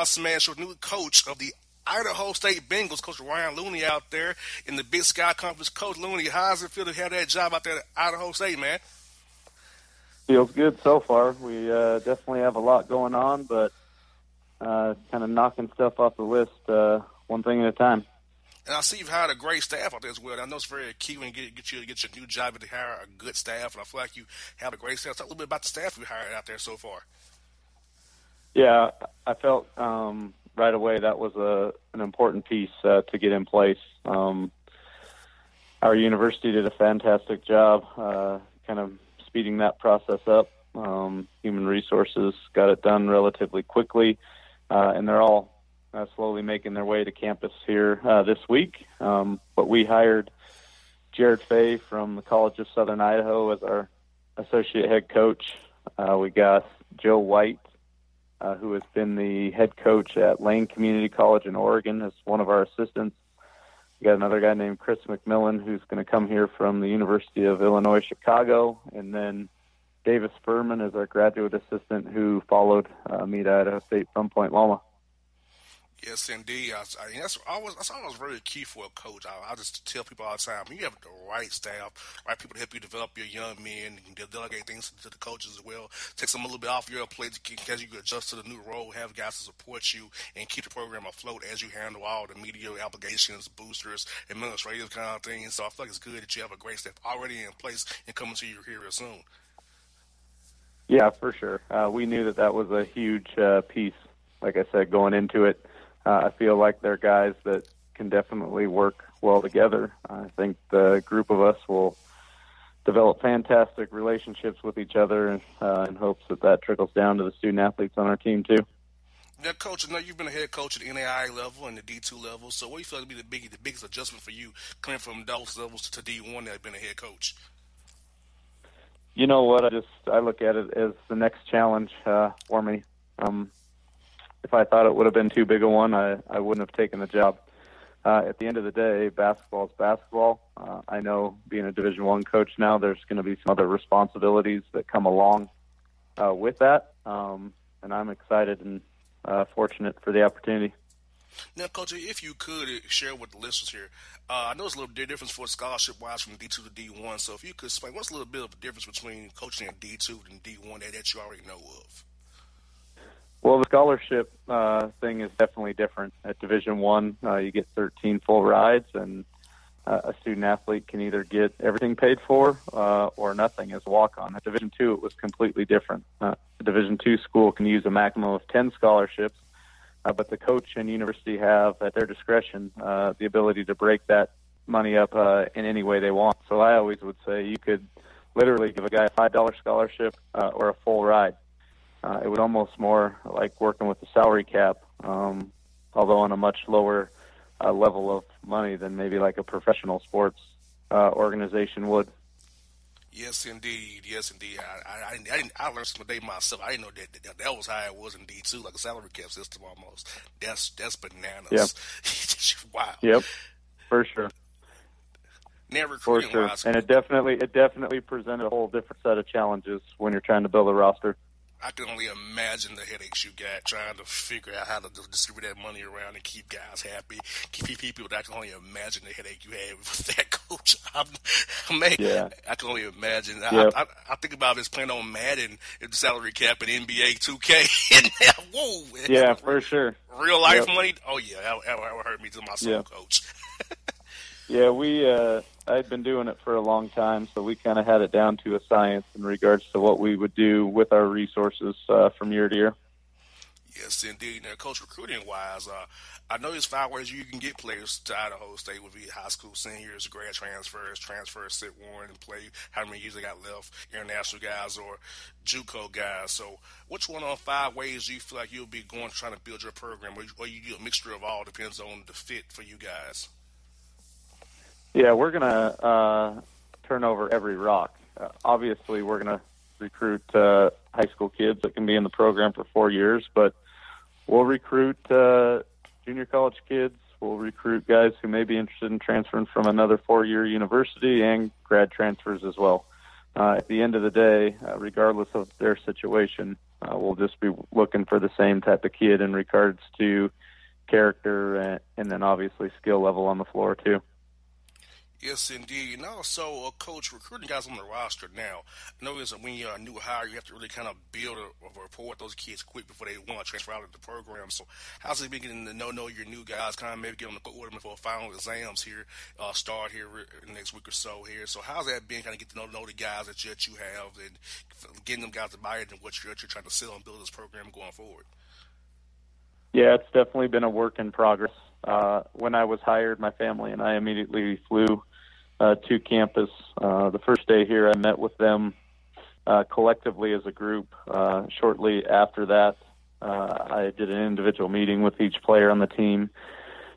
The Man, your new coach of the Idaho State Bengals, Coach Ryan Looney out there in the Big Sky Conference. Coach Looney, how does it feel to have that job out there at Idaho State, man? Feels good so far. We uh, definitely have a lot going on, but uh, kind of knocking stuff off the list uh, one thing at a time. And I see you've hired a great staff out there as well. I know it's very key when you get, get you to get your new job to hire a good staff, and I feel like you have a great staff. Talk a little bit about the staff you hired out there so far. Yeah, I felt um, right away that was a an important piece uh, to get in place. Um, our university did a fantastic job, uh, kind of speeding that process up. Um, human resources got it done relatively quickly, uh, and they're all uh, slowly making their way to campus here uh, this week. Um, but we hired Jared Phay from the College of Southern Idaho as our associate head coach. Uh, we got Joe White uh, who has been the head coach at Lane Community College in Oregon, as one of our assistants. We got another guy named Chris McMillan, who's going to come here from the University of Illinois Chicago, and then Davis Furman is our graduate assistant who followed uh, me to Idaho State from Point Loma. Yes, indeed. I, I, that's always that's always very key for a coach. I, I just tell people all the time: you have the right staff, right people to help you develop your young men, and delegate things to the coaches as well. Take some a little bit off your plate because you adjust to the new role. Have guys to support you and keep the program afloat as you handle all the media obligations, boosters, administrative kind of things. So I feel like it's good that you have a great staff already in place and coming to you here soon. Yeah, for sure. Uh, we knew that that was a huge uh, piece. Like I said, going into it uh, I feel like they're guys that can definitely work well together. I think the group of us will develop fantastic relationships with each other uh, in hopes that that trickles down to the student athletes on our team too. Now, coach, I know you've been a head coach at the NAI level and the D2 level. So, what do you feel to be the big, the biggest adjustment for you coming from those levels to D1 that have been a head coach? You know what? I just I look at it as the next challenge uh, for me. Um, if I thought it would have been too big a one, I, I wouldn't have taken the job. Uh, at the end of the day, basketball is basketball. Uh, I know being a Division One coach now, there's going to be some other responsibilities that come along uh, with that, um, and I'm excited and uh, fortunate for the opportunity. Now, Coach, if you could share with the listeners here, uh, I know it's a little difference for scholarship wise from D2 to D1. So, if you could explain what's a little bit of a difference between coaching in D2 and D1 that, that you already know of? Well, the scholarship uh, thing is definitely different. At Division One, uh, you get 13 full rides, and uh, a student athlete can either get everything paid for uh, or nothing as a walk-on. At Division Two, it was completely different. Uh, a Division Two school can use a maximum of 10 scholarships, uh, but the coach and university have at their discretion uh, the ability to break that money up uh, in any way they want. So I always would say you could literally give a guy a five dollar scholarship uh, or a full ride uh, it was almost more like working with the salary cap, um, although on a much lower uh, level of money than maybe like a professional sports uh, organization would. Yes, indeed. Yes, indeed. I, I, I, didn't, I learned some today myself. I didn't know that, that that was how it was indeed too, like a salary cap system almost. That's that's bananas. Yep. wow. Yep. For sure. Never For sure. Wise, and it definitely it definitely presented a whole different set of challenges when you're trying to build a roster. I can only imagine the headaches you got trying to figure out how to distribute that money around and keep guys happy, keep people. I can only imagine the headache you had with that coach. I'm, man, yeah. I can only imagine. Yep. I, I, I, think about this playing on Madden, the salary cap and NBA 2K, and whoa, yeah, for sure. Real life yep. money. Oh yeah, that, that hurt me to my soul, coach. yeah, we. uh I'd been doing it for a long time, so we kind of had it down to a science in regards to what we would do with our resources uh, from year to year. Yes, indeed. Now, coach, recruiting wise, uh, I know there's five ways you can get players to Idaho State would be high school seniors, grad transfers, transfers, sit warrant, and play how many years they got left, international guys or JUCO guys. So, which one of five ways do you feel like you'll be going trying to build your program, or you do a mixture of all? Depends on the fit for you guys. Yeah, we're going to uh, turn over every rock. Uh, obviously, we're going to recruit uh, high school kids that can be in the program for four years, but we'll recruit uh, junior college kids. We'll recruit guys who may be interested in transferring from another four-year university and grad transfers as well. Uh, at the end of the day, uh, regardless of their situation, Uh, we'll just be looking for the same type of kid in regards to character and, and then obviously skill level on the floor too. Yes, indeed. And also, uh, coach, recruiting guys on the roster now. I know is when you're a new hire, you have to really kind of build a, a rapport with those kids quick before they want to transfer out of the program. So, how's it been getting to know know your new guys? Kind of maybe get on the them for final exams here, uh, start here next week or so here. So, how's that been? Kind of get to know, know the guys that you, that you have and getting them guys to buy it and what you're, what you're trying to sell and build this program going forward. Yeah, it's definitely been a work in progress. Uh, when I was hired, my family and I immediately flew uh, to campus. Uh, the first day here, I met with them uh, collectively as a group. Uh, shortly after that, uh, I did an individual meeting with each player on the team,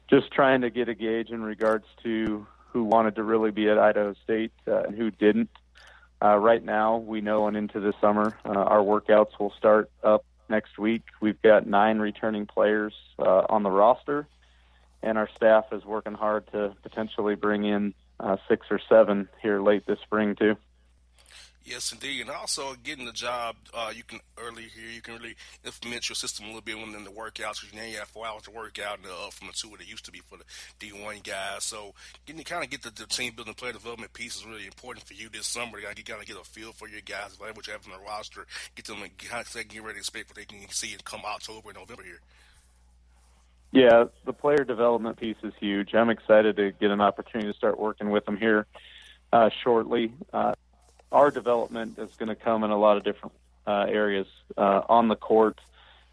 just trying to get a gauge in regards to who wanted to really be at Idaho State uh, and who didn't. Right now, we know and into the summer, our workouts will start up next week. We've got nine returning players on the roster, and our staff is working hard to potentially bring in uh, six or seven here late this spring too. Yes, indeed, and also getting the job. Uh, you can early here. You can really implement your system a little bit when in the workouts. Because now you have four hours to work out uh, from the two that it used to be for the D one guys. So getting to kind of get the, the, team building, player development piece is really important for you this summer. You got to kind of get a feel for your guys, like what you have on the roster. Get them kind of get ready to expect what they can see and come October and November here. Yeah, the player development piece is huge. I'm excited to get an opportunity to start working with them here uh, shortly. Uh, our development is going to come in a lot of different uh, areas. Uh, on the court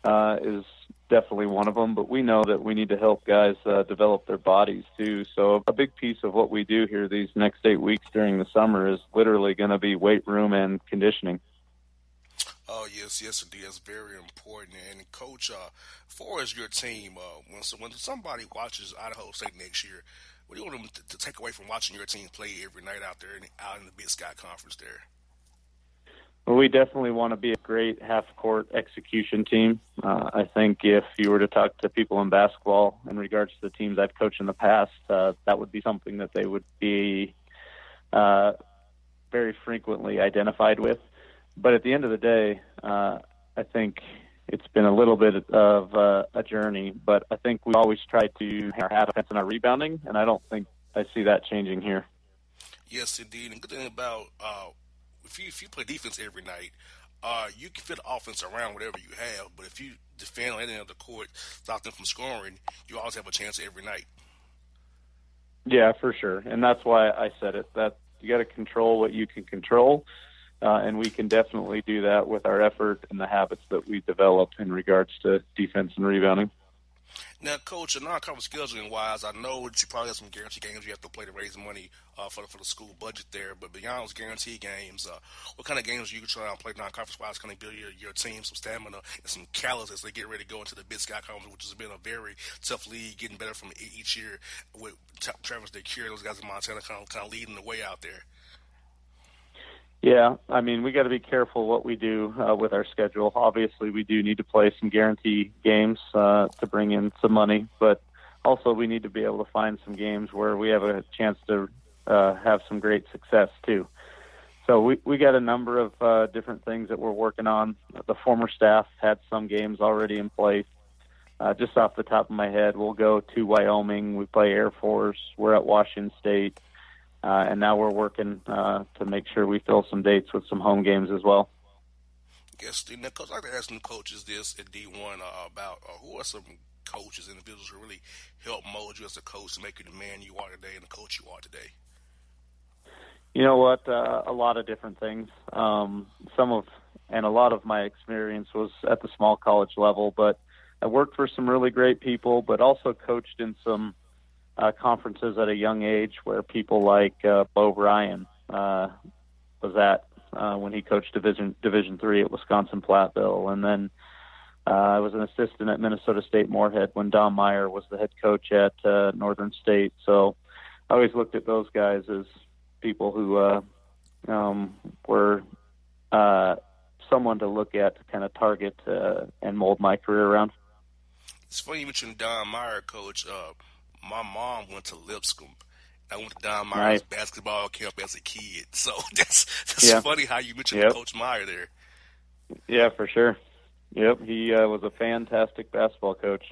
uh, is definitely one of them, but we know that we need to help guys uh, develop their bodies too. So a big piece of what we do here these next eight weeks during the summer is literally going to be weight room and conditioning. Yes, yes indeed. That's very important. And coach, uh, far as your team, uh, when so when somebody watches Idaho State next year, what do you want them to, to take away from watching your team play every night out there in, out in the Big Sky Conference there? Well, we definitely want to be a great half court execution team. Uh, I think if you were to talk to people in basketball in regards to the teams I've coached in the past, uh, that would be something that they would be uh, very frequently identified with but at the end of the day, uh, I think it's been a little bit of uh, a journey. But I think we always try to have defense in our rebounding, and I don't think I see that changing here. Yes, indeed. And good thing about uh, if you if you play defense every night, uh, you can fit offense around whatever you have. But if you defend on any of the court, stop them from scoring, you always have a chance every night. Yeah, for sure, and that's why I said it. That you got to control what you can control uh, and we can definitely do that with our effort and the habits that we develop in regards to defense and rebounding. Now, coach, non-conference scheduling wise, I know that you probably have some guarantee games you have to play to raise money uh, for the, for the school budget there. But beyond those guarantee games, uh, what kind of games are you try to play non-conference wise? Kind of build your, your team some stamina and some callous as they get ready to go into the Big Sky Conference, which has been a very tough league, getting better from each year with Travis DeCuire, those guys in Montana, kind of kind of leading the way out there. Yeah, I mean, we got to be careful what we do uh, with our schedule. Obviously, we do need to play some guarantee games uh, to bring in some money, but also we need to be able to find some games where we have a chance to uh, have some great success too. So we we got a number of uh, different things that we're working on. The former staff had some games already in place. Uh, just off the top of my head, we'll go to Wyoming. We play Air Force. We're at Washington State uh, and now we're working uh, to make sure we fill some dates with some home games as well. Yes, coach, I'd like to ask some coaches this at D1 uh, about uh, who are some coaches, individuals who really help mold you as a coach to make you the man you are today and the coach you are today. You know what? Uh, a lot of different things. Um, some of and a lot of my experience was at the small college level, but I worked for some really great people, but also coached in some uh, conferences at a young age where people like uh, Bo Ryan uh, was at uh, when he coached Division Division three at Wisconsin Platteville, and then uh, I was an assistant at Minnesota State Moorhead when Don Meyer was the head coach at uh, Northern State. So I always looked at those guys as people who uh, um, were uh, someone to look at to kind of target uh, and mold my career around. It's funny you mentioned Don Meyer, coach. Uh, my mom went to Lipscomb. I went to Don Meyer's right. basketball camp as a kid. So that's that's yeah. funny how you mentioned yeah. Coach Meyer there. Yeah, for sure. Yep, he uh, was a fantastic basketball coach.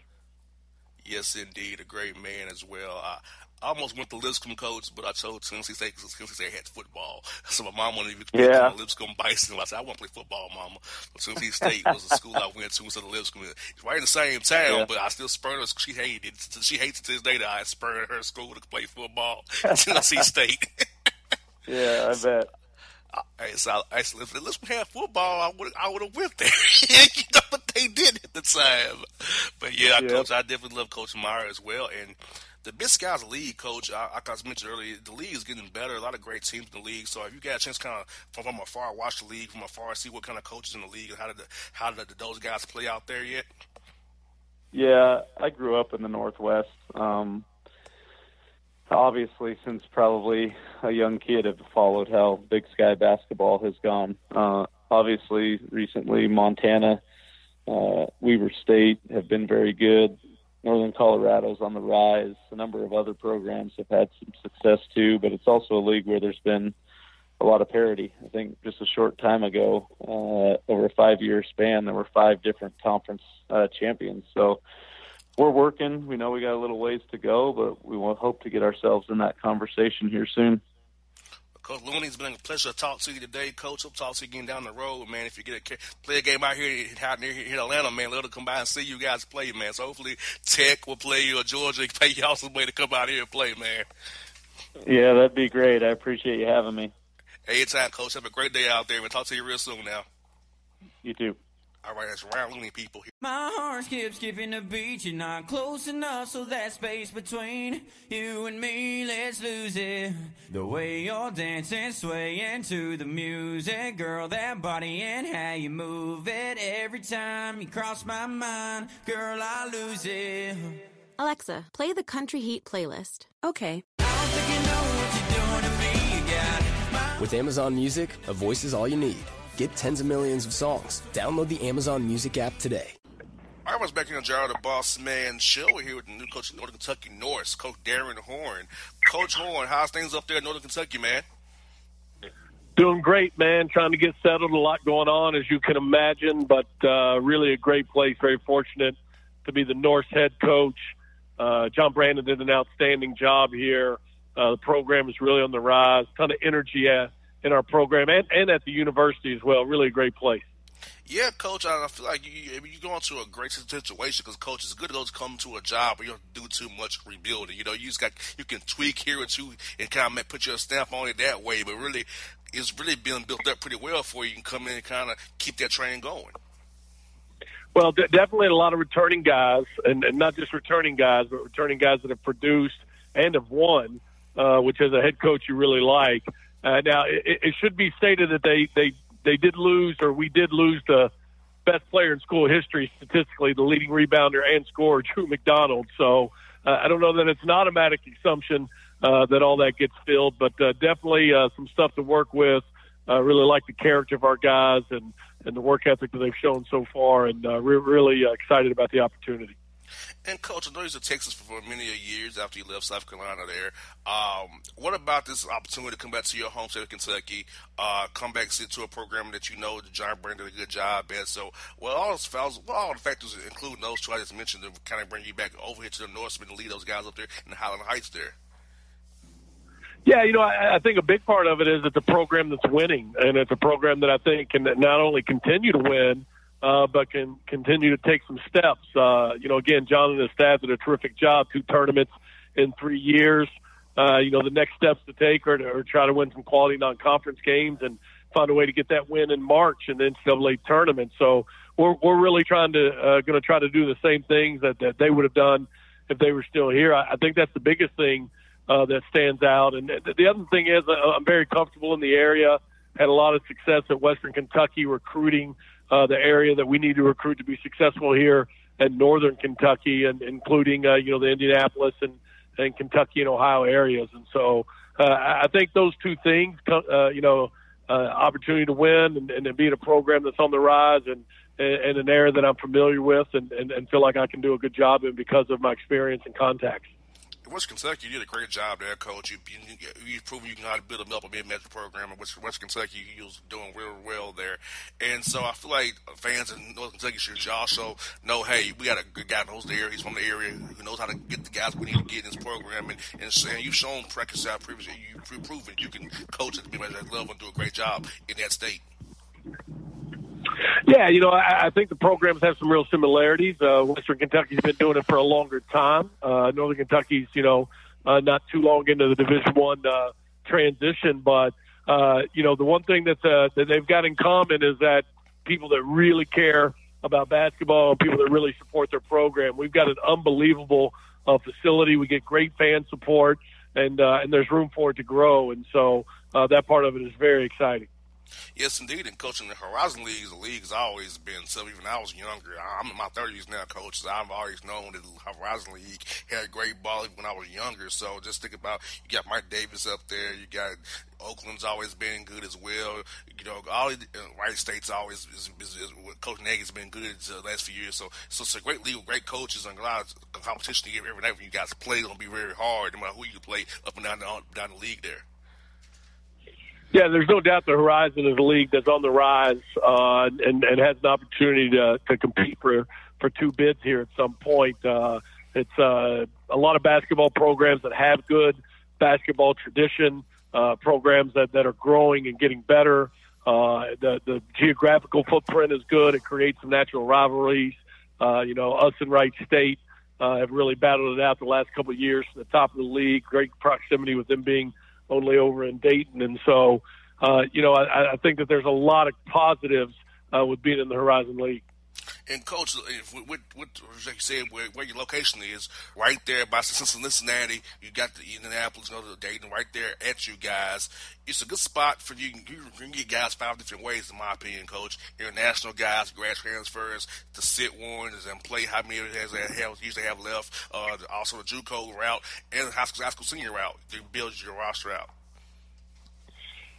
Yes, indeed, a great man as well. I, I almost went to Lipscomb coach, but I chose Tennessee State because Tennessee State had football. So my mom wanted me to yeah. Lipscomb Bison. I said, I want to play football, mama. But Tennessee State was the school I went to instead of Lipscomb. It's right in the same town, yeah. but I still spurned her. She hated it. She hates it to this day that I spurned her school to play football Tennessee State. yeah, I bet. I, so I, said, if Lipscomb had football, I would I would have went there. you know, but they did at the time. But yeah, yep. coach, I definitely love Coach Meyer as well, and the Big Sky's league, coach. I, like I mentioned earlier, the league is getting better. A lot of great teams in the league. So if you got a chance, kind of from, from afar, watch the league from afar, see what kind of coaches in the league and how did the, how did those guys play out there yet? Yeah, I grew up in the Northwest. Um, obviously, since probably a young kid, have followed how Big Sky basketball has gone. Uh, obviously, recently Montana, uh, Weber State have been very good. Northern Colorado's on the rise. A number of other programs have had some success too, but it's also a league where there's been a lot of parity. I think just a short time ago, uh, over a five-year span, there were five different conference uh, champions. So we're working. We know we got a little ways to go, but we will hope to get ourselves in that conversation here soon. Coach Looney, it's been a pleasure to talk to you today, Coach. Hope to talk to you again down the road, man. If you get a play a game out here out near here in Atlanta, man, let them come by and see you guys play, man. So hopefully Tech will play you or Georgia pay y'all some way to come out here and play, man. Yeah, that'd be great. I appreciate you having me. Anytime, Coach. Have a great day out there. We'll talk to you real soon now. You too. All right, that's Ryan Looney, people. My heart skips skipping the beat. You're not close enough, so that space between you and me, let's lose it. The way you're dancing, swaying to the music, girl, that body and how you move it. Every time you cross my mind, girl, I lose it. Alexa, play the Country Heat playlist. Okay. With Amazon Music, a voice is all you need. Get tens of millions of songs. Download the Amazon Music app today. I was back in the jar of the Boss Man show We're here with the new coach of Northern Kentucky Norse, Coach Darrin Horn. Coach Horn, how's things up there in Northern Kentucky, man? Doing great, man. Trying to get settled. A lot going on, as you can imagine, but uh, really a great place. Very fortunate to be the Norse head coach. Uh, John Brannen did an outstanding job here. Uh, the program is really on the rise. Ton of energy at, in our program and, and at the university as well. Really a great place. Yeah, coach. I feel like you you go into a great situation because coach is good to those come to a job where you don't do too much rebuilding. You know, you just got you can tweak here or two and kind of put your stamp on it that way. But really, it's really been built up pretty well for you. You can come in and kind of keep that train going. Well, d- definitely a lot of returning guys, and, and not just returning guys, but returning guys that have produced and have won, uh, which as a head coach you really like. Uh, now, it, it should be stated that they, they, they did lose, or we did lose the best player in school history statistically, the leading rebounder and scorer, Drew McDonald. So uh, I don't know that it's an automatic assumption uh, that all that gets filled, but uh, definitely uh, some stuff to work with. Uh, really like the character of our guys and, and the work ethic that they've shown so far, and uh, we're really uh, excited about the opportunity. And coach, I know you was in Texas for many years after you left South Carolina. There, um, what about this opportunity to come back to your home state of Kentucky, uh, come back sit to a program that you know the John Brannen did a good job at? So, well, all those well, all the factors, including those two I just mentioned, to kind of bring you back over here to the Norseman and lead those guys up there in Highland Heights there. Yeah, you know, I, I think a big part of it is it's a program that's winning, and it's a program that I think can not only continue to win uh, but can continue to take some steps. Uh, you know, again, John and his staff did a terrific job, two tournaments in three years. Uh, you know, the next steps to take are to are try to win some quality non-conference games and find a way to get that win in March in the NCAA tournament. So we're we're really trying to uh, going to try to do the same things that, that they would have done if they were still here. I, I think that's the biggest thing uh, that stands out. And the other thing is, uh, I'm very comfortable in the area. Had a lot of success at Western Kentucky recruiting uh, the area that we need to recruit to be successful here in northern Kentucky, and including uh, you know the Indianapolis and and Kentucky and Ohio areas. And so uh, I think those two things, uh, you know, uh, opportunity to win and, and being a program that's on the rise and and an area that I'm familiar with and, and, and feel like I can do a good job in because of my experience and contacts. West Kentucky, you did a great job there, coach. You you you've proven you can how to build up a mid-major program. In West, West Kentucky, you was doing real well there, and so I feel like fans in North Kentucky should also know, hey, we got a good guy knows the area. He's from the area who knows how to get the guys we need to get in this program, and and, and you've shown practice out previously. You've proven you can coach at the mid-major level and do a great job in that state. Yeah, you know, I, I think the programs have some real similarities. Uh, Western Kentucky's been doing it for a longer time. Uh, Northern Kentucky's, you know, uh, not too long into the Division One uh, transition, but uh, you know, the one thing that uh, that they've got in common is that people that really care about basketball, people that really support their program. We've got an unbelievable uh, facility. We get great fan support, and uh, and there's room for it to grow. And so uh, that part of it is very exciting. Yes, indeed. And coaching the Horizon League, the league has always been so. Even I was younger, I'm in my 30s now, coach. So I've always known that the Horizon League had great ball when I was younger. So just think about you got Mike Davis up there. You got Oakland's always been good as well. You know, all uh, Wright State's always is, is, is, Coach Nagy has been good the last few years. So, so it's a great league great coaches and a lot of competition every night when you guys play. It's gonna be very hard no matter who you play up and down the, down the league there. Yeah, there's no doubt the Horizon is a league that's on the rise uh, and, and has an opportunity to, to compete for, for two bids here at some point. Uh, it's uh, a lot of basketball programs that have good basketball tradition, uh, programs that, that are growing and getting better. Uh, the, the geographical footprint is good. It creates some natural rivalries. Uh, you know, us and Wright State uh, have really battled it out the last couple of years the top of the league. Great proximity with them being – only over in Dayton. And so, uh, you know, I, I think that there's a lot of positives uh, with being in the Horizon League. And coach, what, what, like you said, where, where, your location is, right there by Cincinnati, you got the Indianapolis, you know, the Dayton, right there at you guys. It's a good spot for you. You can get guys five different ways, in my opinion, coach. International guys, grad transfers, to sit ones and play how many has they have, usually have left. Uh, also the JUCO route and the high school, high school senior route to build your roster out.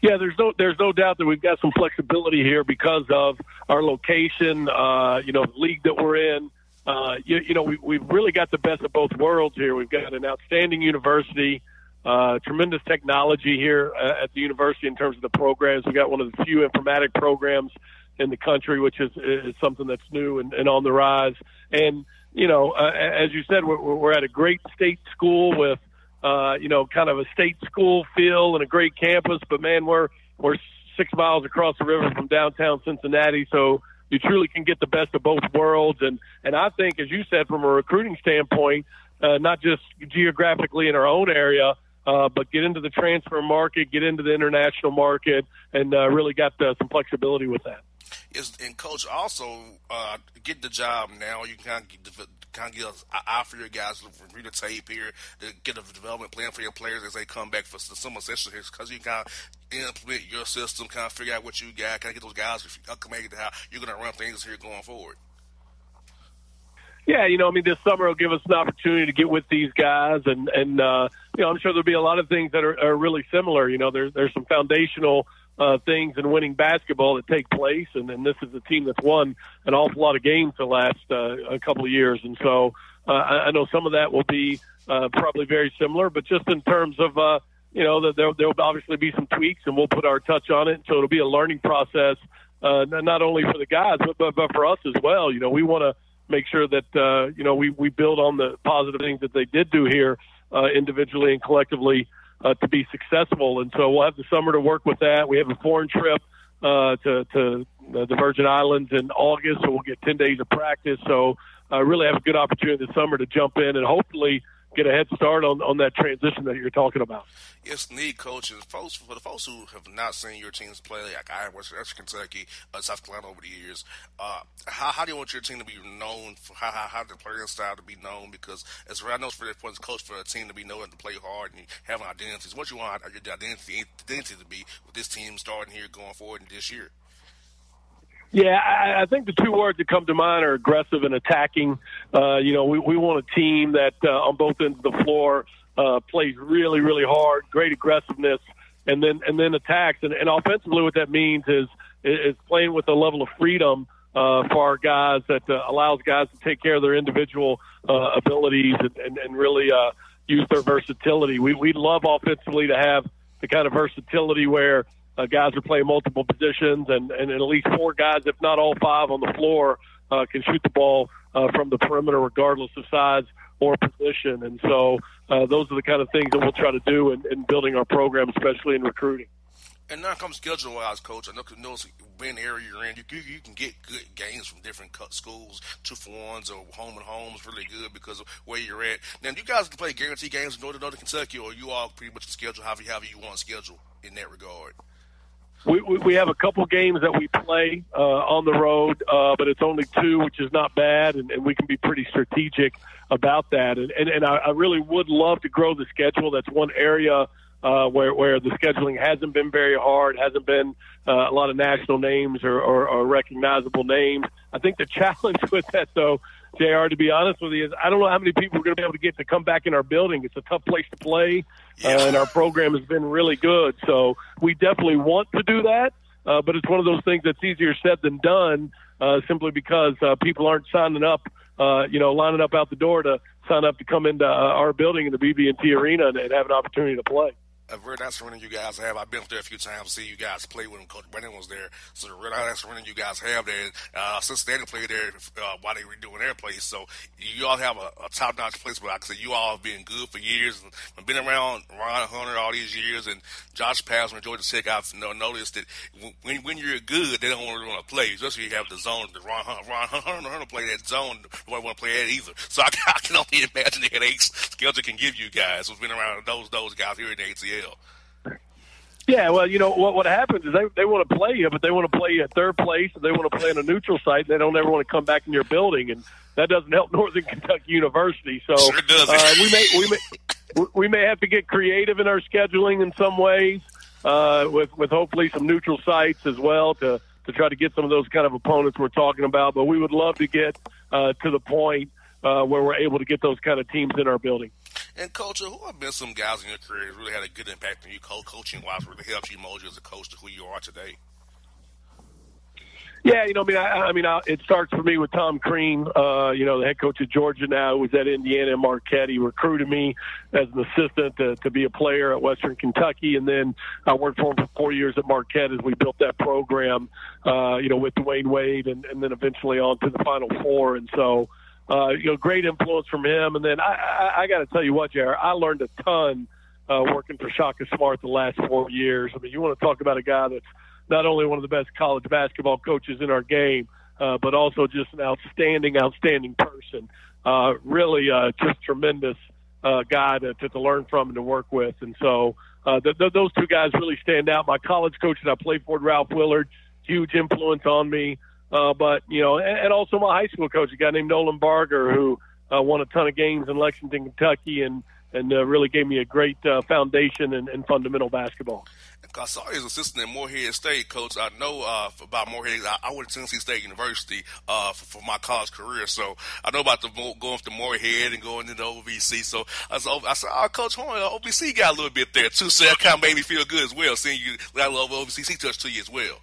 Yeah, there's no there's no doubt that we've got some flexibility here because of our location. Uh, you know, the league that we're in. Uh, you, you know, we, we've really got the best of both worlds here. We've got an outstanding university, uh, tremendous technology here uh, at the university in terms of the programs. We've got one of the few informatic programs in the country, which is, is something that's new and, and on the rise. And you know, uh, as you said, we're, we're at a great state school with uh, you know, kind of a state school feel and a great campus. But man, we're we're six miles across the river from downtown Cincinnati, so you truly can get the best of both worlds. And and I think, as you said, from a recruiting standpoint, uh, not just geographically in our own area. Uh, but get into the transfer market, get into the international market, and uh, really got uh, some flexibility with that. Yes, and coach also uh, get the job now. You can kind of kind of get an eye for your guys, read the tape here, to get a development plan for your players as they come back for the summer session here, because you kind of implement your system, kind of figure out what you got, kind of get those guys acclimated to how you're going to run things here going forward. Yeah, you know, I mean, this summer will give us an opportunity to get with these guys, and and uh, you know, I'm sure there'll be a lot of things that are, are really similar. You know, there's there's some foundational uh, things in winning basketball that take place, and, and this is a team that's won an awful lot of games the last uh, a couple of years, and so uh, I, I know some of that will be uh, probably very similar, but just in terms of uh, you know there there'll obviously be some tweaks, and we'll put our touch on it, so it'll be a learning process, uh, not only for the guys but but, but for us as well. You know, we want to make sure that uh, you know we we build on the positive things that they did do here uh, individually and collectively uh, to be successful. And so we'll have the summer to work with that. We have a foreign trip uh, to, to the Virgin Islands in August, so we'll get 10 days of practice. So uh, really have a good opportunity this summer to jump in and hopefully – get a head start on, on that transition that you're talking about. Yes, need coaches. Folks, for the folks who have not seen your teams play, like I West Kentucky, uh, South Carolina over the years, uh, how, how do you want your team to be known? For how, how, how the playing style to be known? Because as I know, it's very important, coach, for a team to be known to play hard and have identities. What you want your identity, identity to be with this team starting here, going forward in this year? Yeah, I, I think the two words that come to mind are aggressive and attacking. Uh, you know, we, we want a team that uh, on both ends of the floor uh, plays really, really hard, great aggressiveness, and then and then attacks. And, and offensively, what that means is is playing with a level of freedom uh, for our guys that uh, allows guys to take care of their individual uh, abilities and, and, and really, uh, use their versatility. We we love offensively to have the kind of versatility where uh, guys are playing multiple positions and, and at least four guys, if not all five, on the floor uh, can shoot the ball uh, from the perimeter, regardless of size or position. And so uh, those are the kind of things that we'll try to do in, in building our program, especially in recruiting. And now comes schedule wise, coach. I know, know being the area you're in, you, you, you, can get good games from different cut schools, two for ones or home and homes, really good because of where you're at. Now, you guys can play guarantee games in Northern, Northern Kentucky, or you all pretty much schedule however, however you want to schedule in that regard. We, we, have a couple games that we play uh, on the road, uh, but it's only two, which is not bad, and, and we can be pretty strategic about that. And, and, and I, I really would love to grow the schedule. That's one area uh, where where the scheduling hasn't been very hard, hasn't been uh, a lot of national names or, or, or recognizable names. I think the challenge with that, though, JR To be honest with you, is I don't know how many people are going to be able to get to come back in our building. It's a tough place to play, yeah. uh, and our program has been really good. So we definitely want to do that, uh, but it's one of those things that's easier said than done, uh, simply because uh, people aren't signing up. Uh, you know, lining up out the door to sign up to come into uh, our building in the BB&T Arena and, and have an opportunity to play a very nice running you guys have. I've been there a few times see you guys play when Coach Brannen was there. So the real nice running you guys have there. Uh, Cincinnati played there uh, while they were doing their place. So you all have a, a top notch place. But I said, you all have been good for years I've been around Ron Hunter all these years. And Josh Pastner and Georgia Tech, I've noticed that when, when you're good, they don't want to play. Especially if you have the zone. The Ron Hunter, Ron Hunter, Hunter play that zone. Nobody want to play that either. So I, I can only imagine the headaches schedule can give you guys who's been around those those guys here in the ATL. Yeah, well, you know what what happens is they they want to play you, but they want to play you at third place, and they want to play in a neutral site. And they don't ever want to come back in your building, and that doesn't help Northern Kentucky University. So sure uh, we may we may we may have to get creative in our scheduling in some ways, uh, with with hopefully some neutral sites as well to to try to get some of those kind of opponents we're talking about. But we would love to get uh, to the point uh, where we're able to get those kind of teams in our building. And coach, who have been some guys in your career that really had a good impact on you, coaching wise, really helped you mold you as a coach to who you are today? Yeah, you know, I mean, I, I mean, I, it starts for me with Tom Crean, uh, you know, the head coach of Georgia now, who was at Indiana and Marquette. He recruited me as an assistant to, to be a player at Western Kentucky, and then I worked for him for four years at Marquette as we built that program, uh, you know, with Dwyane Wade, and, and then eventually on to the Final Four. And so, uh, you know, great influence from him. And then I, I, I got to tell you what, Jared, I learned a ton uh, working for Shaka Smart the last four years. I mean, you want to talk about a guy that's not only one of the best college basketball coaches in our game, uh, but also just an outstanding, outstanding person. Uh, really, uh, just tremendous uh, guy to, to, learn from and to work with. And so uh, th- th- those two guys really stand out. My college coach that I played for, Ralph Willard, huge influence on me. Uh, but you know, and, and also my high school coach, a guy named Nolan Barger, who uh, won a ton of games in Lexington, Kentucky, and and uh, really gave me a great uh, foundation and, fundamental basketball. I saw his assistant at Morehead State, coach. I know uh, about Morehead. I, I went to Tennessee State University uh, for, for my college career, so I know about the going to Morehead and going into OVC. So I said, I said, oh, Coach Horn, OVC got a little bit there too, so that kind of made me feel good as well, seeing you got a little OVC touch to you as well.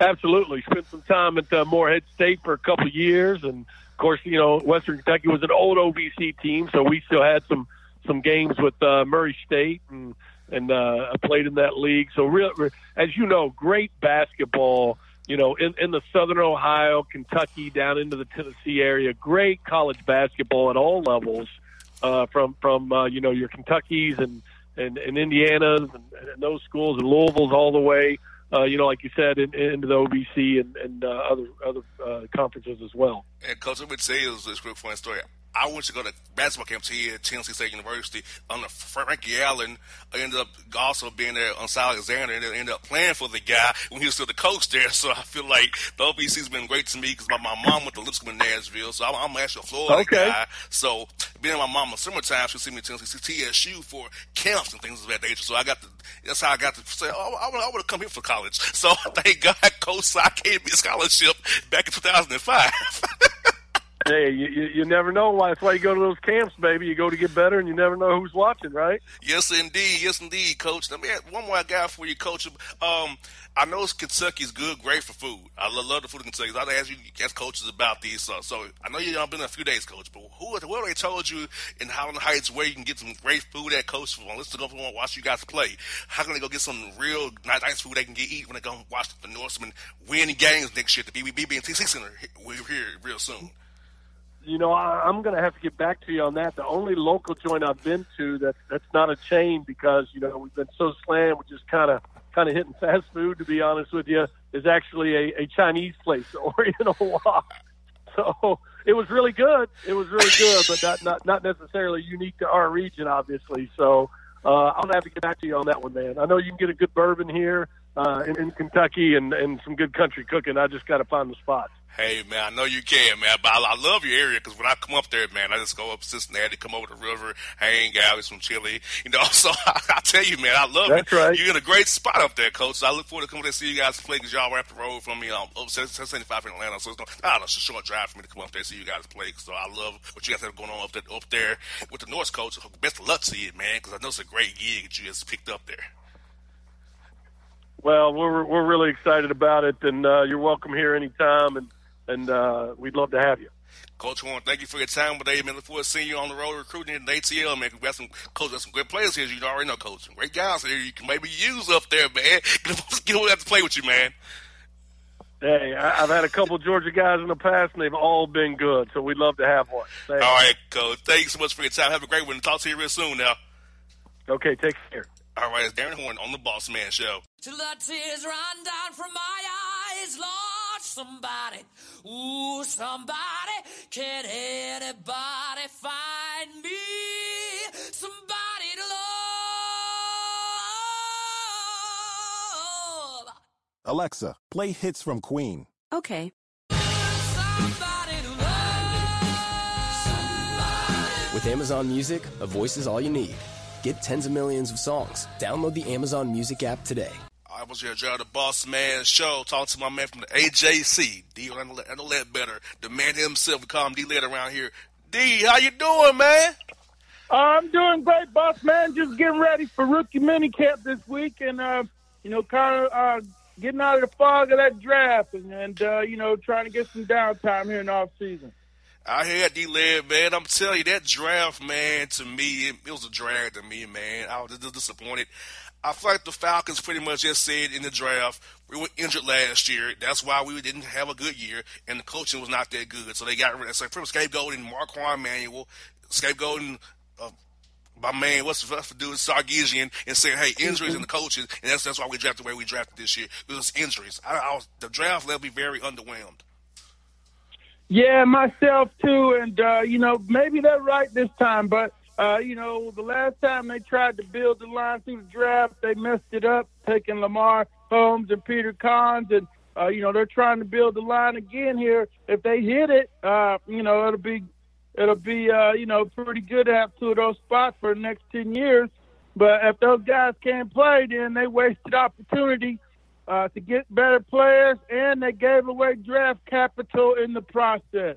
Absolutely. Spent some time at uh, Morehead State for a couple years, and of course, you know, Western Kentucky was an old OVC team, so we still had some some games with uh, Murray State, and and uh, I played in that league. So, real, as you know, great basketball. You know, in, in the Southern Ohio, Kentucky, down into the Tennessee area, great college basketball at all levels, uh, from from uh, you know your Kentuckys and and, and Indianas and, and those schools and Louisville's all the way uh, you know, like you said, in, into the OVC and, and uh, other other uh, conferences as well. And Coach, I would say is this quick funny story. I went to go to basketball camps here at Tennessee State University under Frankie Allen. I ended up also being there on Sal Alexander and ended up playing for the guy when he was still the coach there. So I feel like the OVC's been great to me because my, my mom went to Lipscomb in Nashville. So I'm, I'm actually a Florida okay. guy. So being my mom in summertime, she'll see me at Tennessee TSU for camps and things of that nature. So I got to, that's how I got to say, oh, I, I want to come here for college. So thank God Coach I gave me a scholarship back in 2005. hey, you, you, you never know why. That's why you go to those camps, baby. You go to get better, and you never know who's watching, right? Yes, indeed. Yes, indeed, Coach. Let me add one more guy for you, Coach. Um, I know Kentucky's good, great for food. I love, the food in Kentucky. I ask you, ask coaches about these. So, so I know you've been a few days, Coach. But who, have they told you in Highland Heights where you can get some great food at, Coach? For let's go for one watch you guys play. How can they go get some real nice food they can get eat when they go and watch the Norsemen win games next year at the BB and TC Center? We're here real soon you know, I, am going to have to get back to you on that. The only local joint I've been to that that's not a chain because you know we've been so slammed with just kind of kind of hitting fast food. To be honest with you, is actually a, a Chinese place, Oriental Wok. So it was really good. It was really good, but not not not necessarily unique to our region, obviously. So uh, I'll have to get back to you on that one, man. I know you can get a good bourbon here uh, in, in Kentucky and and some good country cooking. I just got to find the spots. Hey man, I know you can, man. But I, I love your area because when I come up there, man, I just go up Cincinnati, come over the river, hang out with some chili, you know. So I, I tell you, man, I love That's it. Right. You're in a great spot up there, coach. So I look forward to coming there to see you guys play because y'all up the road from me, um, over 75 in Atlanta. So it's, no, I know, it's a short drive for me to come up there and see you guys play. So I love what you guys have going on up there, up there with the North, coach. Best of luck to you, man, because I know it's a great gig that you just picked up there. Well, we're we're really excited about it, and uh, you're welcome here anytime. And and uh, we'd love to have you. Coach Horn, thank you for your time today, man. Look forward to seeing you on the road recruiting in the ATL, man. We got some coach, got some great players here. You already know, coach. Some great guys here. You can maybe use up there, man. Get over to play with you, man. Hey, I've had a couple Georgia guys in the past, and they've all been good. So we'd love to have one. Thanks. All right, coach. Thank you so much for your time. Have a great one. Talk to you real soon. Now. Okay, take care. All right, it's Darrin Horn on the Boss Man Show. Till the tears run down from my eyes, Lord, somebody, ooh, somebody, can anybody find me? Somebody to love. Alexa, play hits from Queen. Okay. With Amazon Music, a voice is all you need. Get tens of millions of songs. Download the Amazon Music app today. I was here, Joe, the Boss Man Show, talking to my man from the AJC, D. Ledbetter, the man himself. We call him D. Led around here. D, how you doing, man? Uh, I'm doing great, boss man. Just getting ready for rookie mini camp this week, and uh, you know, kind of uh, getting out of the fog of that draft, and, and uh, you know, trying to get some downtime here in the off season. I hear D Led, man. I'm telling you, that draft, man, to me, it, it, was a drag to me, man. I was disappointed. I feel like the Falcons pretty much just said in the draft, we were injured last year. That's why we didn't have a good year, and the coaching was not that good. So they got rid of so pretty scapegoating Marquand Manuel, scapegoating uh, my man, what's the for doing Sarkisian and saying, hey, injuries in the coaches, and that's that's why we drafted the way we drafted this year. It was injuries. I, I was, the draft left me very underwhelmed. Yeah, myself too, and uh, you know maybe they're right this time, but uh, you know the last time they tried to build the line through the draft, they messed it up, taking Lamar Holmes and Peter Konz, and uh, you know they're trying to build the line again here. If they hit it, uh, you know it'll be it'll be uh, you know pretty good to have two of those spots for the next ten years. But if those guys can't play, then they wasted opportunity uh, to get better players, and they gave away draft capital in the process.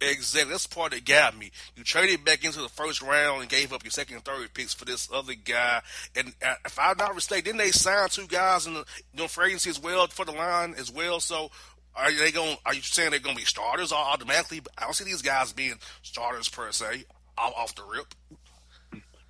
Exactly. That's the part that got me. You traded back into the first round and gave up your second and third picks for this other guy. And uh, if I'm not mistaken, didn't they sign two guys in the you know, free agency as well for the line as well? So are they going? Are you saying they're going to be starters automatically? I don't see these guys being starters per se off the rip.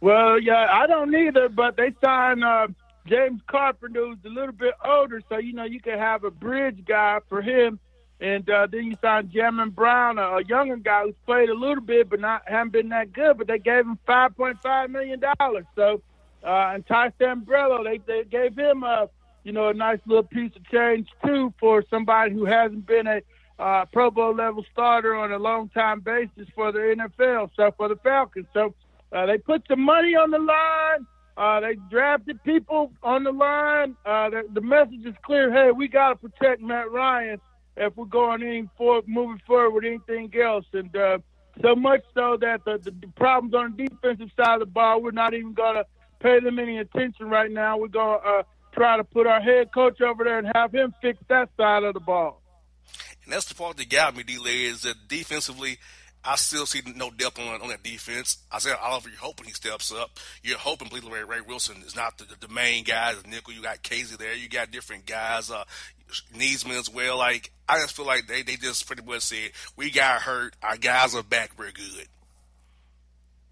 Well, yeah, I don't either. But they signed uh, James Carpenter, who's a little bit older, so you know you can have a bridge guy for him, and uh, then you sign Jamon Brown, a, a younger guy who's played a little bit but not haven't been that good. But they gave him five point five million dollars. So, uh, and Ty Sambrailo, they they gave him a you know a nice little piece of change too for somebody who hasn't been a uh, Pro Bowl level starter on a long time basis for the NFL. So for the Falcons, so uh, they put some money on the line. Uh, they drafted people on the line. Uh, the, the, message is clear. Hey, we got to protect Matt Ryan if we're going any for, moving forward with anything else. And uh, so much so that the, the, the, problems on the defensive side of the ball, we're not even going to pay them any attention right now. We're going to uh, try to put our head coach over there and have him fix that side of the ball. And that's the part that got me, D. is that defensively, I still see no depth on, on that defense. I Isaiah Oliver, you're hoping he steps up. You're hoping Blidi Wreh, Ray Wilson is not the, the, main guy, the nickel. You got Kazee there. You got different guys, uh, Neasman as well. Like, I just feel like they, they just pretty much said, we got hurt. Our guys are back. We're good.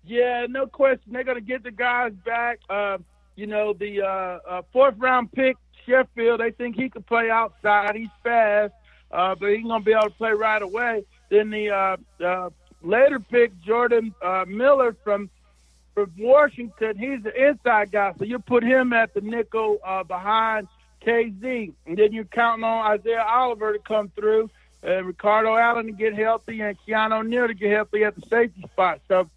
Yeah, no question. They're to get the guys back. Uh, you know, the uh, uh, fourth round pick, Sheffield, they think he could play outside. He's fast, uh, but he's to be able to play right away. Then the uh, uh, later pick, Jordan uh, Miller from from Washington, he's the inside guy, so you put him at the nickel uh, behind Kazee, and then you're counting on Isaiah Oliver to come through, and Ricardo Allen to get healthy, and Keanu Neal to get healthy at the safety spot. So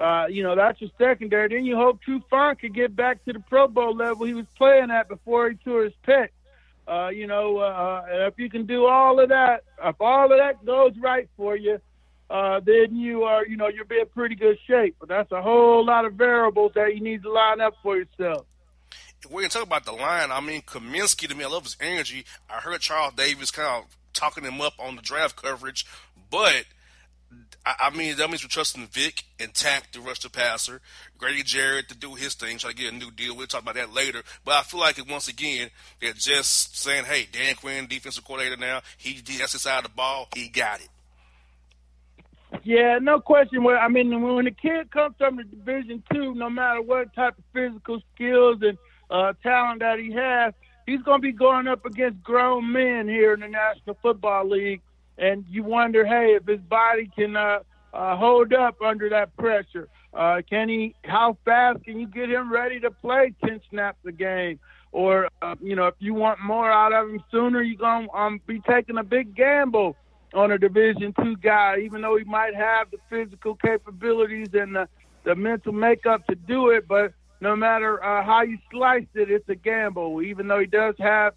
uh, you know, that's your secondary. Then you hope Trufant could get back to the Pro Bowl level he was playing at before he tore his pec. Uh, you know, uh, if you can do all of that, if all of that goes right for you, uh, then you are, you know, you'll be in pretty good shape. But that's a whole lot of variables that you need to line up for yourself. We're going to talk about the line. I mean, Cominsky to me, I love his energy. I heard Charles Davis kind of talking him up on the draft coverage, but – I, I mean, that means we're trusting Vic and Takk to rush the passer, Grady Jarrett to do his thing, try to get a new deal. We'll talk about that later. But I feel like it once again they're just saying, "Hey, Dan Quinn, defensive coordinator now, he, he has his side of the ball, he got it." Yeah, no question. Well, I mean, when a kid comes from the Division Two, no matter what type of physical skills and uh, talent that he has, he's going to be going up against grown men here in the National Football League and you wonder, hey, if his body can uh, uh, hold up under that pressure. Uh, can he? How fast can you get him ready to play ten snaps a game? Or uh, you know, if you want more out of him sooner, you're gonna um, be taking a big gamble on a Division two guy, even though he might have the physical capabilities and the, the mental makeup to do it. But no matter uh, how you slice it, it's a gamble. Even though he does have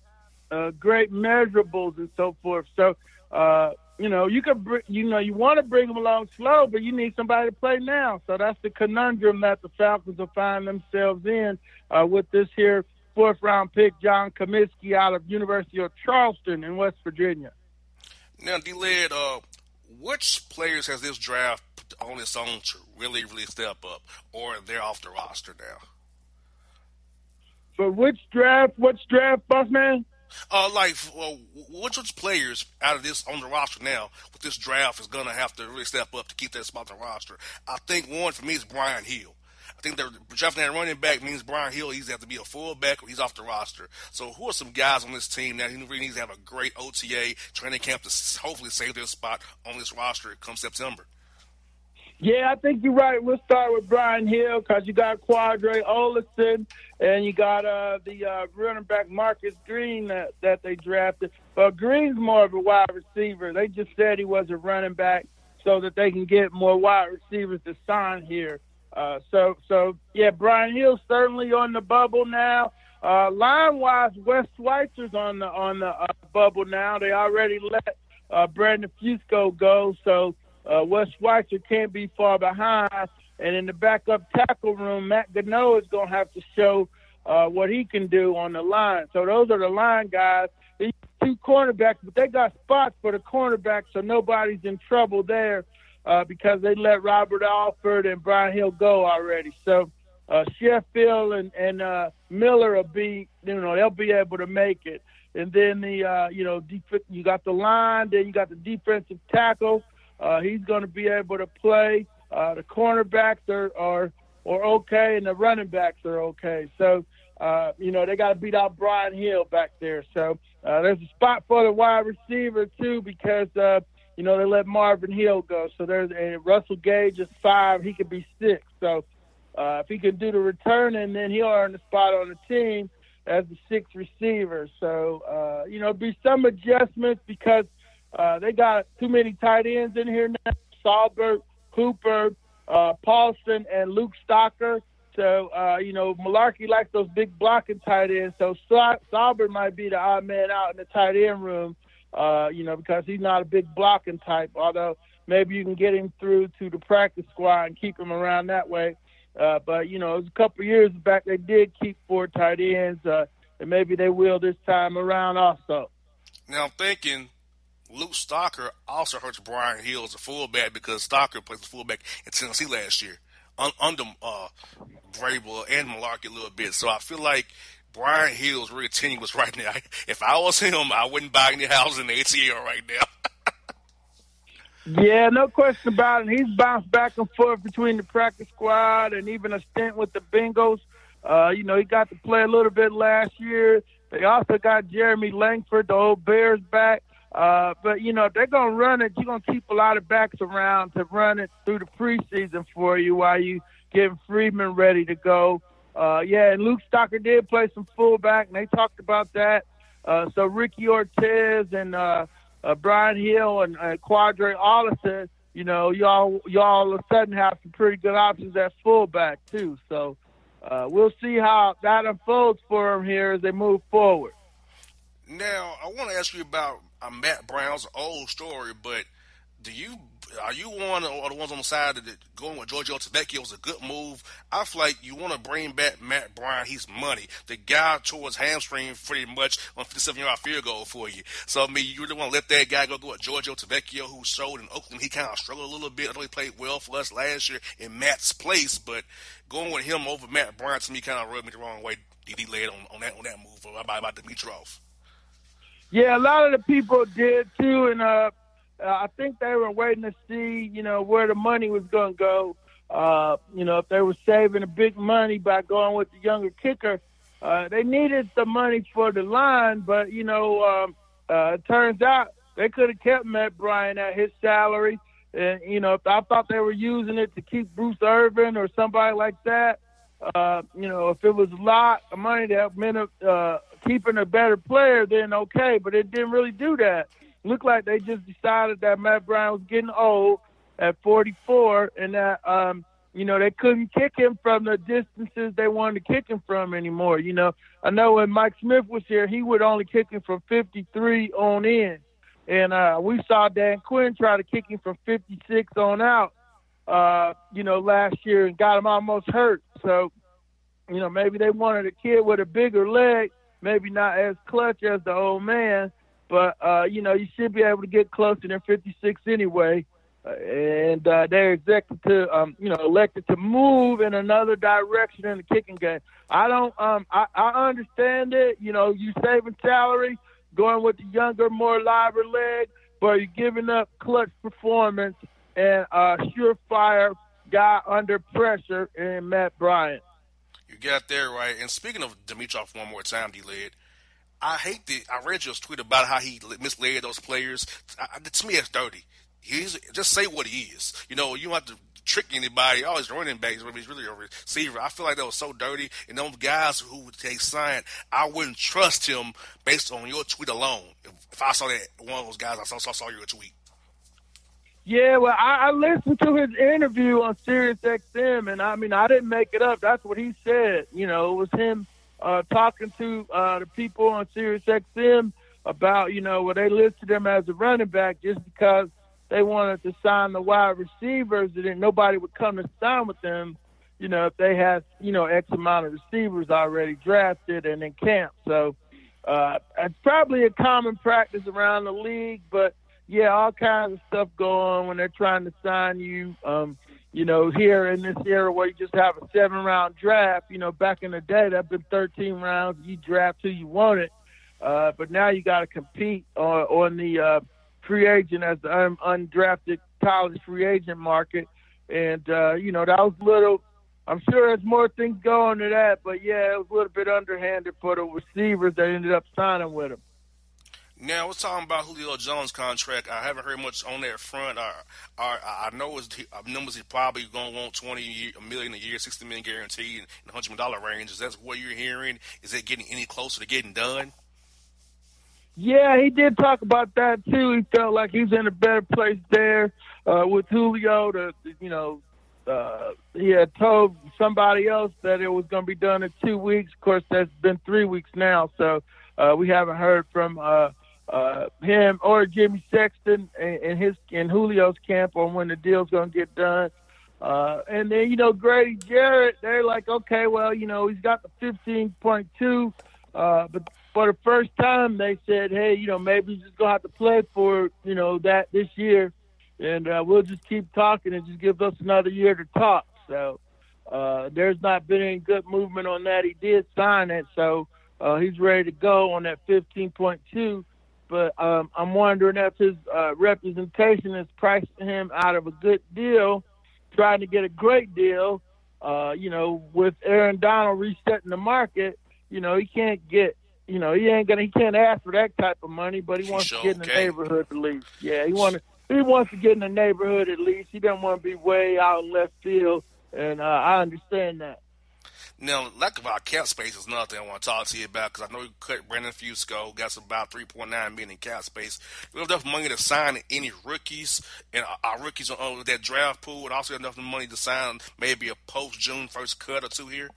uh, great measurables and so forth. So uh, you know, you could, br- you know, you want to bring them along slow, but you need somebody to play now. So that's the conundrum that the Falcons will find themselves in uh, with this here fourth round pick, John Cominsky out of University of Charleston in West Virginia. Now, d Led, uh, which players has this draft on its own to really, really step up, or they're off the roster now? For which draft? Which draft, boss man? Uh, like, well, which which players out of this on the roster now with this draft is going to have to really step up to keep that spot on the roster? I think one for me is Brian Hill. I think they're drafting that running back means Brian Hill either have to be a fullback or he's off the roster. So who are some guys on this team that he really needs to have a great OTA training camp to hopefully save their spot on this roster come September? Yeah, I think you're right. We'll start with Brian Hill because you got Qadree Ollison and you got uh, the uh, running back Marcus Green that, that they drafted. But Green's more of a wide receiver. They just said he was a running back so that they can get more wide receivers to sign here. Uh, so, so yeah, Brian Hill's certainly on the bubble now. Uh, line wise, Wes Schweitzer's on the on the uh, bubble now. They already let uh, Brandon Fusco go, so uh, Wes Schweitzer can't be far behind. And in the backup tackle room, Matt Goodnow is going to have to show uh, what he can do on the line. So those are the line guys. These two cornerbacks, but they got spots for the cornerbacks, so nobody's in trouble there uh, because they let Robert Alford and Brian Hill go already. So uh, Sheffield and, and uh, Miller will be, you know, they'll be able to make it. And then the, uh, you know, def- you got the line, then you got the defensive tackle. Uh, he's going to be able to play. Uh, the cornerbacks are, are are okay, and the running backs are okay. So, uh, you know, they got to beat out Brian Hill back there. So uh, there's a spot for the wide receiver too because uh, you know they let Marvin Hill go. So there's and Russell Gage is five. He could be six. So uh, if he can do the returning, then he'll earn a spot on the team as the sixth receiver. So uh, you know, be some adjustments because uh, they got too many tight ends in here now. Saubert, Cooper, uh, Paulsen, and Luke Stocker. So, uh, you know, Mularkey likes those big blocking tight ends. So Saubert might be the odd man out in the tight end room, uh, you know, because he's not a big blocking type, although maybe you can get him through to the practice squad and keep him around that way. Uh, but, you know, it was a couple years back they did keep four tight ends, uh, and maybe they will this time around also. Now I'm thinking Luke Stocker also hurts Brian Hill as a fullback because Stocker plays fullback in Tennessee last year un- under uh, and Mularkey a little bit. So I feel like Brian Hill is really tenuous right now. If I was him, I wouldn't buy any house in the ATL right now. Yeah, no question about it. He's bounced back and forth between the practice squad and even a stint with the Bengals. Uh, you know, he got to play a little bit last year. They also got Jeremy Langford, the old Bears back. Uh, but you know, they're gonna run it, you're gonna keep a lot of backs around to run it through the preseason for you while you getting Freeman ready to go. Uh, yeah, and Luke Stocker did play some fullback, and they talked about that. Uh, so Ricky Ortiz and uh, uh, Brian Hill and uh, Qadree Ollison, you know, y'all y'all all of a sudden have some pretty good options at fullback too. So uh, we'll see how that unfolds for them here as they move forward. Now, I want to ask you about uh, Matt Bryant's old story, but do you are you one or the ones on the side that going with Giorgio Tavecchio was a good move? I feel like you want to bring back Matt Bryant. He's money. The guy tore his hamstring pretty much on 57 yard field goal for you. So I mean, you really want to let that guy go go with Giorgio Tavecchio, who showed in Oakland he kind of struggled a little bit. I know he played well for us last year in Matt's place, but going with him over Matt Bryant to me kind of rubbed me the wrong way. Did he led on, on that on that move about about Dimitroff? Yeah, a lot of the people did too, and uh, I think they were waiting to see, you know, where the money was going to go. Uh, you know, if they were saving a big money by going with the younger kicker, uh, they needed the money for the line, but you know, um, uh, it turns out they could have kept Matt Bryant at his salary. And you know, I thought they were using it to keep Bruce Irvin or somebody like that. Uh, you know, if it was a lot of money that meant uh, keeping a better player, then okay. But it didn't really do that. Looked like they just decided that Matt Bryant was getting old at 44, and that um, you know they couldn't kick him from the distances they wanted to kick him from anymore. You know, I know when Mike Smith was here, he would only kick him from 53 on in, and uh, we saw Dan Quinn try to kick him from 56 on out. Uh, you know, last year and got him almost hurt. So, you know, maybe they wanted a kid with a bigger leg maybe not as clutch as the old man, but uh, you know you should be able to get closer than 56 anyway. And uh, they're elected to, um, you know, elected to move in another direction in the kicking game. I don't, um, I, I understand it. You know, you saving salary, going with the younger, more lively leg, but you're giving up clutch performance and a surefire guy under pressure in Matt Bryant. You got there right. And speaking of Dimitroff, one more time, D-Led, I hate the. I read your tweet about how he misled those players. I, to me, it's dirty. He's just say what he is. You know, you don't have to trick anybody. Oh, he's running backs, but he's really a receiver. I feel like that was so dirty. And those guys who would they signed, I wouldn't trust him based on your tweet alone. If, if I saw that one of those guys, I saw saw, saw your tweet. Yeah, well, I, I listened to his interview on Sirius XM, and I mean, I didn't make it up. That's what he said. You know, it was him uh, talking to uh, the people on Sirius XM about, you know, where they listed him as a running back just because they wanted to sign the wide receivers, and then nobody would come to sign with them. You know, if they had, you know, X amount of receivers already drafted and in camp. So uh, it's probably a common practice around the league, but yeah, all kinds of stuff going on when they're trying to sign you. Um, you know, here in this era where you just have a seven round draft, you know, back in the day that'd been thirteen rounds, you draft who you wanted. Uh, but now you gotta compete on on the uh free agent as the un- undrafted college free agent market. And uh, you know, that was a little I'm sure there's more things going to that, but yeah, it was a little bit underhanded for the receivers that ended up signing with him. Now, we're talking about Julio Jones' contract. I haven't heard much on that front. I, I, I know his numbers he's probably going to want twenty million a year, sixty million guaranteed, in the hundred million dollar range. Is that what you're hearing? Is it getting any closer to getting done? Yeah, he did talk about that too. He felt like he was in a better place there uh, with Julio. To you know, uh, he had told somebody else that it was going to be done in two weeks. Of course, that's been three weeks now, so uh, we haven't heard from. Uh, uh, him or Jimmy Sexton in his in Julio's camp on when the deal's going to get done. Uh, and then you know Grady Jarrett, they're like, okay, well, you know he's got the 15.2, uh, but for the first time, they said, "Hey, you know, maybe you're just gonna have to play for you know that this year, and uh, we'll just keep talking and just give us another year to talk." So uh, there's not been any good movement on that. He did sign it, so uh, he's ready to go on that 15.2. But um, I'm wondering if his uh, representation is pricing him out of a good deal, trying to get a great deal. Uh, you know, with Aaron Donald resetting the market, you know, he can't get you know, he ain't gonna he can't ask for that type of money, but he wants Sure to get in the can. neighborhood at least. Yeah, he want he wants to get in the neighborhood at least. He doesn't want to be way out left field, and uh, I understand that. Now, lack of our cap space is another thing I want to talk to you about because I know you cut Brandon Fusco, got about 3.9 million in cap space. We have enough money to sign any rookies and our- rookies on that draft pool, and also enough money to sign maybe a post June first cut or two here.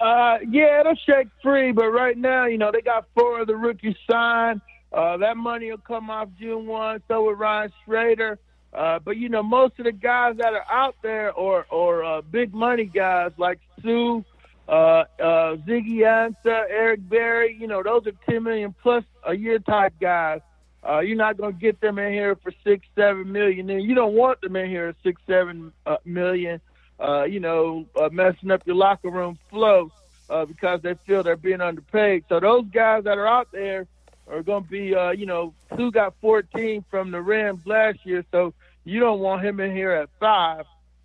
Uh, yeah, it'll shake free, but right now, you know, they got four of the rookies signed. Uh, that money will come off June one. So will Ryan Schraeder. Uh, but you know, most of the guys that are out there or or uh, big money guys like Suh, uh, uh, Ziggy Ansah, Eric Berry. You know, those are ten million plus a year type guys. Uh, you're not going to get them in here for six, seven million. And you don't want them in here at six, seven uh, million. Uh, you know, uh, messing up your locker room flow uh, because they feel they're being underpaid. So those guys that are out there are going to be, uh, you know, Suh got 14 from the Rams last year, so you don't want him in here at five.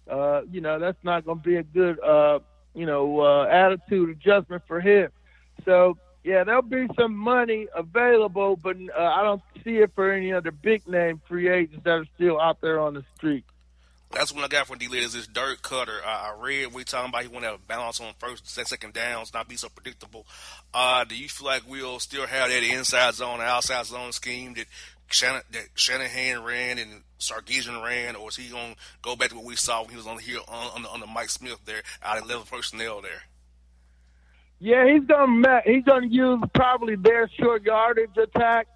Uh, you know, that's not going to be a good, uh, you know, uh, attitude adjustment for him. So yeah, there'll be some money available, but uh, I don't see it for any other big name free agents that are still out there on the street. That's what I got from D is this Dirk Koetter. I, I read we talking about he want to have balance on first and second downs, not be so predictable. Uh, do you feel like we'll still have that inside zone, outside zone scheme that Shannon, that Shanahan ran and Sarkisian ran, or is he gonna go back to what we saw when he was on here on, on, the, Mike Smith there, out of level personnel there? Yeah, he's gonna he's gonna use probably their short yardage attack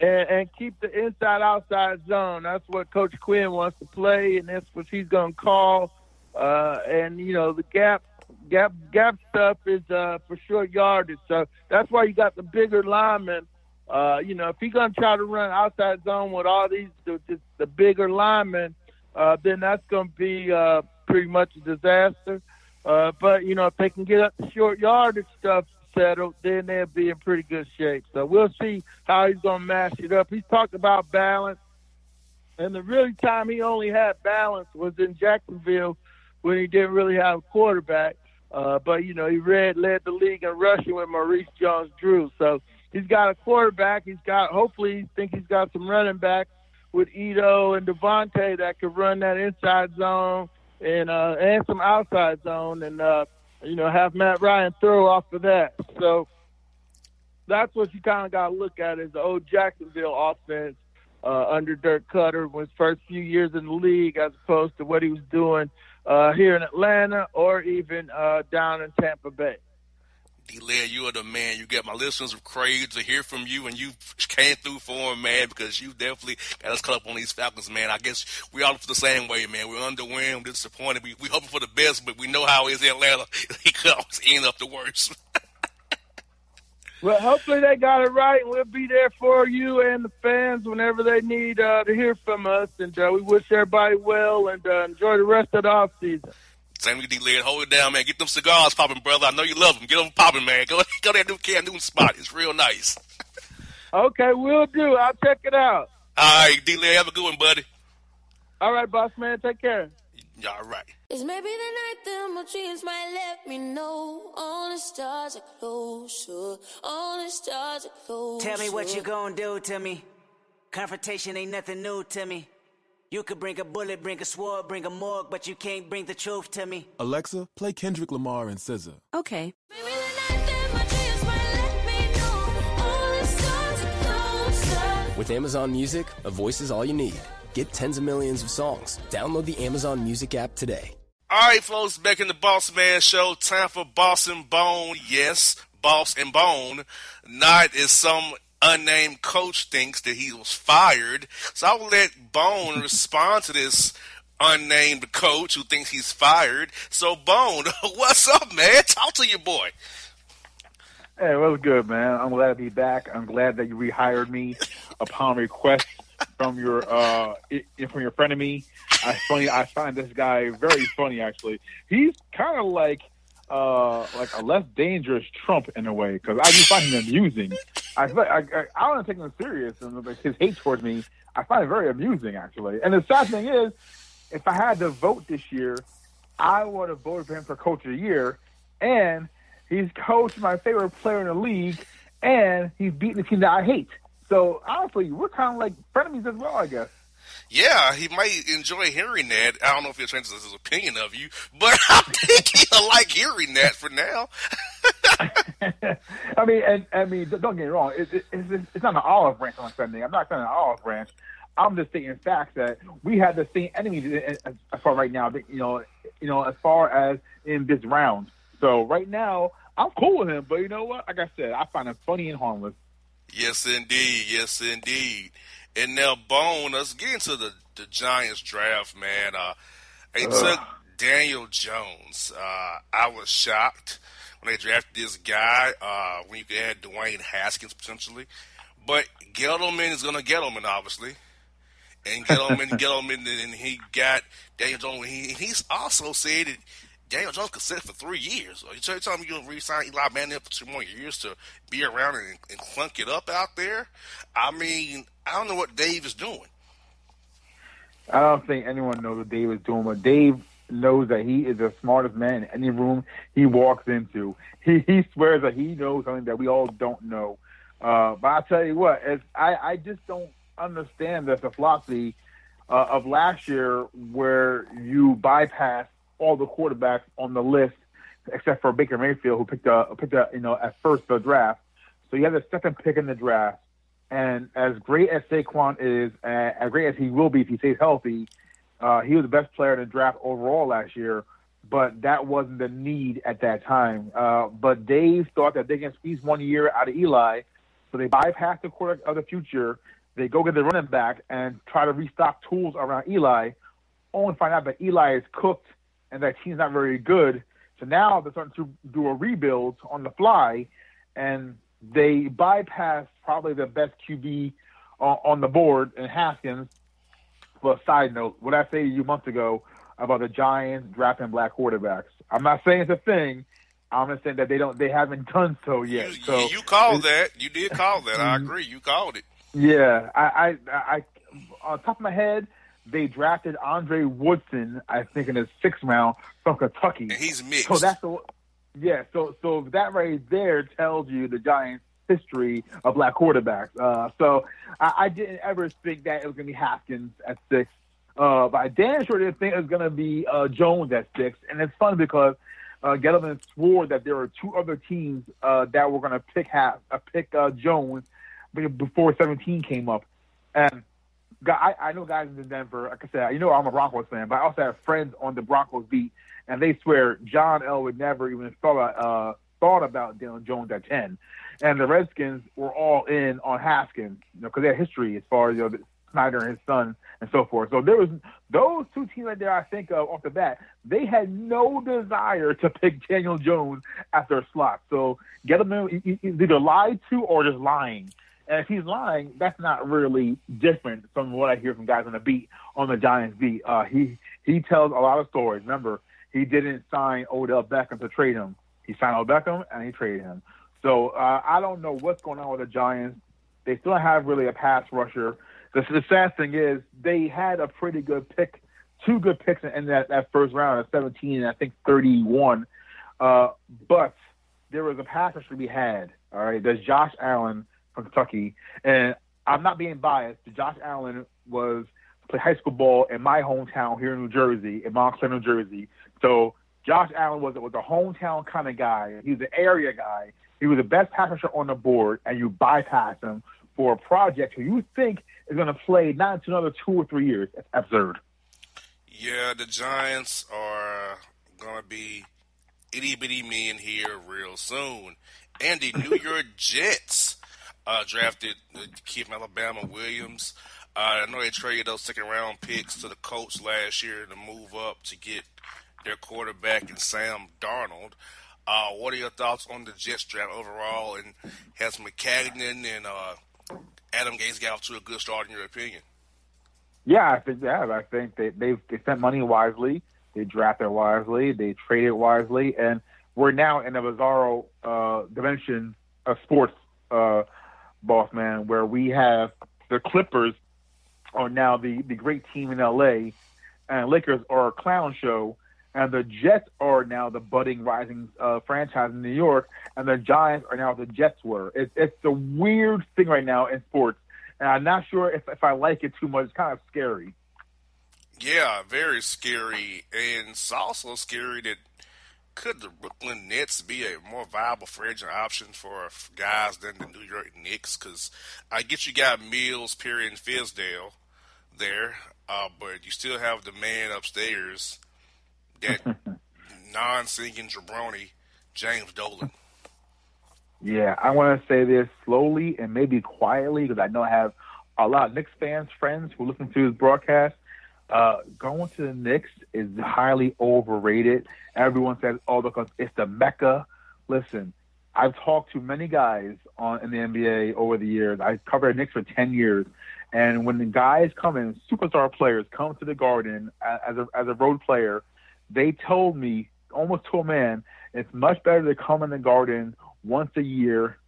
and, and keep the inside outside zone. That's what Coach Quinn wants to play, and that's what he's gonna call. Uh, and you know the gap gap gap stuff is uh, for short yardage, so that's why you got the bigger linemen. Uh, you know, if he's gonna try to run outside zone with all these the, the, the bigger linemen, uh, then that's gonna be uh, pretty much a disaster. Uh, but you know, if they can get up the short yardage stuff settled, then they'll be in pretty good shape. So we'll see how he's gonna mash it up. He's talked about balance, and the really time he only had balance was in Jacksonville when he didn't really have a quarterback. Uh, but you know, he read led the league in rushing with Maurice Jones-Drew. So he's got a quarterback. He's got hopefully he think he's got some running backs with Ito and Devonta that could run that inside zone and uh, and some outside zone, and uh, you know have Matt Ryan throw off of that. So that's what you kind of got to look at is the old Jacksonville offense uh, under Dirk Koetter was first few years in the league, as opposed to what he was doing uh, here in Atlanta or even uh, down in Tampa Bay. D-Lair, you are the man. You get my listeners of crazy to hear from you, and you came through for them, man, because you definitely got us caught up on these Falcons, man. I guess we all the same way, man. We're underwhelmed, disappointed. We we hoping for the best, but we know how it is in Atlanta. He could always end up the worst. Well, hopefully they got it right, and we'll be there for you and the fans whenever they need uh, to hear from us. And uh, we wish everybody well and uh, enjoy the rest of the off season. Same with D-Lair. Hold it down, man. Get them cigars popping, brother. I know you love them. Get them popping, man. Go go to that new Cam Newton spot. It's real nice. Okay, we'll do. I'll check it out. All right, D-Lair, have a good one, buddy. All right, boss man. Take care. All right. It's maybe the night that my dreams might let me know all the stars are closer, all the stars are closer. Tell me what you gonna do to me. Confrontation ain't nothing new to me. You could bring a bullet, bring a sword, bring a morgue, but you can't bring the truth to me. Alexa, play Kendrick Lamar and SZA. Okay. Maybe the night that my dreams might let me know all the stars are closer. With Amazon Music, a voice is all you need. Get tens of millions of songs. Download the Amazon Music app today. All right, folks, back in the Boss Man Show. Time for Boss and Bone. Yes, Boss and Bone. Not is some unnamed coach thinks that he was fired. So I will let Bone respond to this unnamed coach who thinks he's fired. So, Bone, what's up, man? Talk to your boy. Hey, it was good, man. I'm glad to be back. I'm glad that you rehired me upon request from your uh from your friend of me. I funny. I find this guy very funny. Actually, he's kind of like uh like a less dangerous Trump in a way because I just find him amusing. I like I, I, I don't take him serious and like, his hate towards me. I find it very amusing actually. And the sad thing is, if I had to vote this year, I would have voted for him for Coach of the Year, and he's coached my favorite player in the league, and he's beaten the team that I hate. So honestly, we're kind of like frenemies as well, I guess. Yeah, he might enjoy hearing that. I don't know if he'll change his opinion of you, but I think he'll like hearing that for now. I mean, and I mean, don't get me wrong. It, it, it's, it's not an olive branch on Sunday. I'm not saying an olive branch. I'm just stating facts that we have the same enemies as as far right now. You know, you know, as far as in this round. So right now, I'm cool with him. But you know what? Like I said, I find him funny and harmless. Yes, indeed. Yes, indeed. And now, Bone, let's get into the, the Giants draft, man. Uh, they Ugh. took Daniel Jones. Uh, I was shocked when they drafted this guy, uh, when you could add Dwayne Haskins potentially. But Gettleman is going to Gettleman, obviously. And Gettleman, Gettleman, and he got Daniel Jones. He, he's also said that Daniel Jones could sit for three years. Are you tell- telling me you're going to re-sign Eli Manning for two more years to be around and, and clunk it up out there? I mean, I don't know what Dave is doing. I don't think anyone knows what Dave is doing, but Dave knows that he is the smartest man in any room he walks into. He he swears that he knows something that we all don't know. Uh, but I tell you what, as I, I just don't understand the, the philosophy uh, of last year where you bypass all the quarterbacks on the list except for Baker Mayfield who picked a picked a you know at first the draft. So you have the second pick in the draft. And as great as Saquon is, uh, as great as he will be if he stays healthy, uh, he was the best player in the draft overall last year. But that wasn't the need at that time. Uh, but Dave thought that they can squeeze one year out of Eli, so they bypass the quarterback of the future. They go get the running back and try to restock tools around Eli, only find out that Eli is cooked and that team's not very good. So now they're starting to do a rebuild on the fly, and they bypass probably the best QB on, uh, on the board in Haskins. But side note, what I say to you months ago about the Giants drafting black quarterbacks, I'm not saying it's a thing. I'm just saying that they don't, they haven't done so yet. so you called that. You did call that. I mm-hmm. agree. You called it. yeah, I, I, I, on top of my head, they drafted Andre Woodson, I think, in the sixth round from Kentucky. And he's mixed. So that's the, yeah. So, so that right there tells you the Giants' history of black quarterbacks. Uh, so I, I didn't ever think that it was going to be Haskins at six. Uh, but I damn sure didn't think it was going to be uh, Jones at six. And it's fun because uh, Gettleman swore that there were two other teams uh, that were going to pick ha- uh, pick uh, Jones before 17 came up. And I, I know guys in Denver. Like I said, you know I'm a Broncos fan, but I also have friends on the Broncos beat, and they swear John Elway never even thought uh, thought about Dylan Jones at 10. And the Redskins were all in on Haskins, you know, because they had history as far as you know, Snyder and his son and so forth. So there was those two teams right there. I think of off the bat, they had no desire to pick Daniel Jones after their slot. So get he- he- he's either lied to or just lying. And if he's lying, that's not really different from what I hear from guys on the beat on the Giants beat. Uh, he he tells a lot of stories. Remember, he didn't sign Odell Beckham to trade him. He signed Odell Beckham and he traded him. So uh, I don't know what's going on with the Giants. They still have really a pass rusher. The, the sad thing is they had a pretty good pick, two good picks in that, that first round at 17 and I think 31. Uh, but there was a pass rusher to be had. All right, there's Josh Allen Kentucky, and I'm not being biased. Josh Allen was played high school ball in my hometown here in New Jersey, in Montclair, New Jersey. So Josh Allen was was a hometown kind of guy. He was an area guy. He was the best pass rusher on the board, and you bypass him for a project who you think is going to play not until another two or three years. It's absurd. Yeah, the Giants are going to be itty bitty men here real soon. And the New York Jets uh, drafted the kid from Alabama, Williams. Uh, I know they traded those second round picks to the Colts last year to move up to get their quarterback and Sam Darnold. Uh, what are your thoughts on the Jets draft overall? And has Maccagnan and uh, Adam Gase got off to a good start in your opinion? Yeah, I think yeah, I think they they've they spent money wisely, they drafted wisely, they traded wisely, and we're now in a bizarro uh, dimension of sports, uh, boss man, where we have the Clippers are now the the great team in LA, and Lakers are a clown show, and the Jets are now the budding rising uh, franchise in New York, and the Giants are now the Jets were. It's it's a weird thing right now in sports and I'm not sure if, if I like it too much. It's kind of scary. Yeah, very scary, and it's also scary that could the Brooklyn Nets be a more viable free agent option for guys than the New York Knicks? Because I get you got Mills, Perry, and Fizdale there, uh, but you still have the man upstairs, that non-singing jabroni, James Dolan. Yeah, I want to say this slowly and maybe quietly because I know I have a lot of Knicks fans, friends who listen to this broadcast. Uh, going to the Knicks is highly overrated. Everyone says, "Oh, because it's the mecca." Listen, I've talked to many guys on in the NBA over the years. I covered Knicks for ten years, and when the guys come in, superstar players come to the Garden as a as a road player, they told me almost to a man, it's much better to come in the Garden once a year.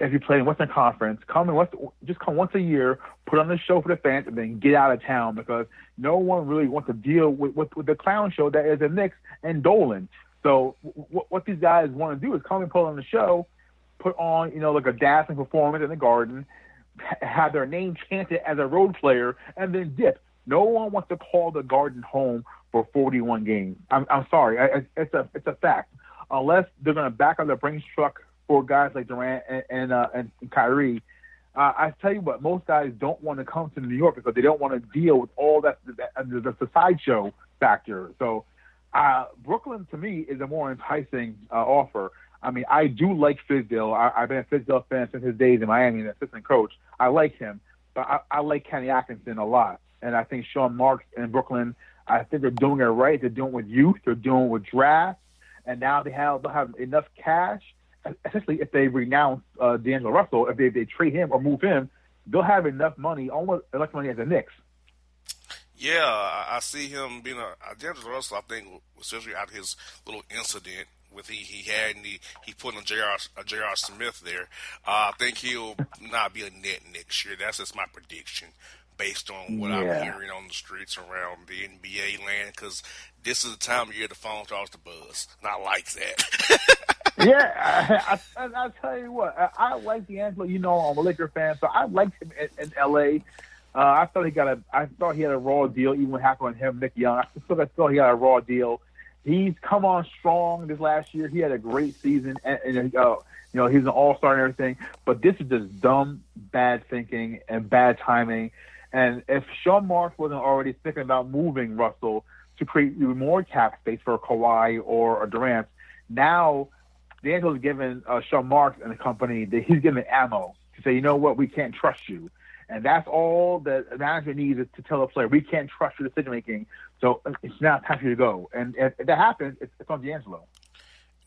If you play in Western Conference, come in once, just come once a year, put on the show for the fans, and then get out of town because no one really wants to deal with, with, with the clown show that is the Knicks and Dolan. So w- what these guys want to do is come and put on the show, put on you know like a dazzling performance in the Garden, have their name chanted as a road player, and then dip. No one wants to call the Garden home for 41 games. I'm, I'm sorry, I, it's a it's a fact. Unless they're going to back up the Brinks truck for guys like Durant and and, uh, and Kyrie. Uh, I tell you what, most guys don't want to come to New York because they don't want to deal with all that, that the, sideshow factor. So uh, Brooklyn to me is a more enticing uh, offer. I mean, I do like Fizdale. I, I've been a Fizdale fan since his days in Miami, an assistant coach. I like him, but I, I like Kenny Atkinson a lot, and I think Sean Marks in Brooklyn. I think they're doing it right. They're doing it with youth. They're doing it with draft, and now they have they'll have enough cash essentially, if they renounce uh, D'Angelo Russell, if they, they trade him or move him, they'll have enough money, almost enough money as the Knicks. Yeah, I see him being a D'Angelo Russell. I think, especially out his little incident with he he had and he he put on J.R. Uh. Smith there. Uh, I think he'll not be a net next year. That's just my prediction based on what yeah. I'm hearing on the streets around the NBA land. Because this is the time of year the phone starts to buzz. Not like that. yeah, I, I, I'll tell you what. I, I like D'Angelo. You know, I'm a Laker fan, so I liked him in, in L.A. Uh, I thought he got a. I thought he had a raw deal, even what happened with him, Nick Young. I still thought he had a raw deal. He's come on strong this last year. He had a great season, and, and uh, you know he's an all star and everything. But this is just dumb, bad thinking and bad timing. And if Sean Marks wasn't already thinking about moving Russell to create even more cap space for Kawhi or a Durant, now D'Angelo's given uh, Sean Marks and the company that he's given ammo to say, you know what, we can't trust you. And that's all the manager needs is to tell a player, we can't trust your decision making. So it's now time for you to go. And if that happens, it's, it's on D'Angelo.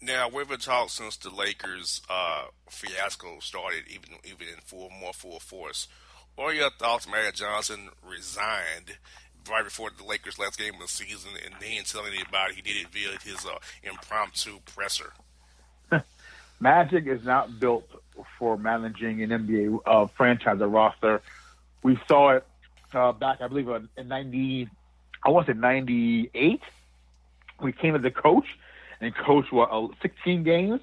Now we've been talking since the Lakers uh, fiasco started, even even in full more full force. What are your thoughts? Magic Johnson resigned right before the Lakers' last game of the season, and he didn't tell anybody. He did it via his uh, impromptu presser. Magic is not built for managing an NBA uh, franchise or roster. We saw it uh, back, I believe, in '90. I want to say '98. We came as a coach and coached what uh, 16 games,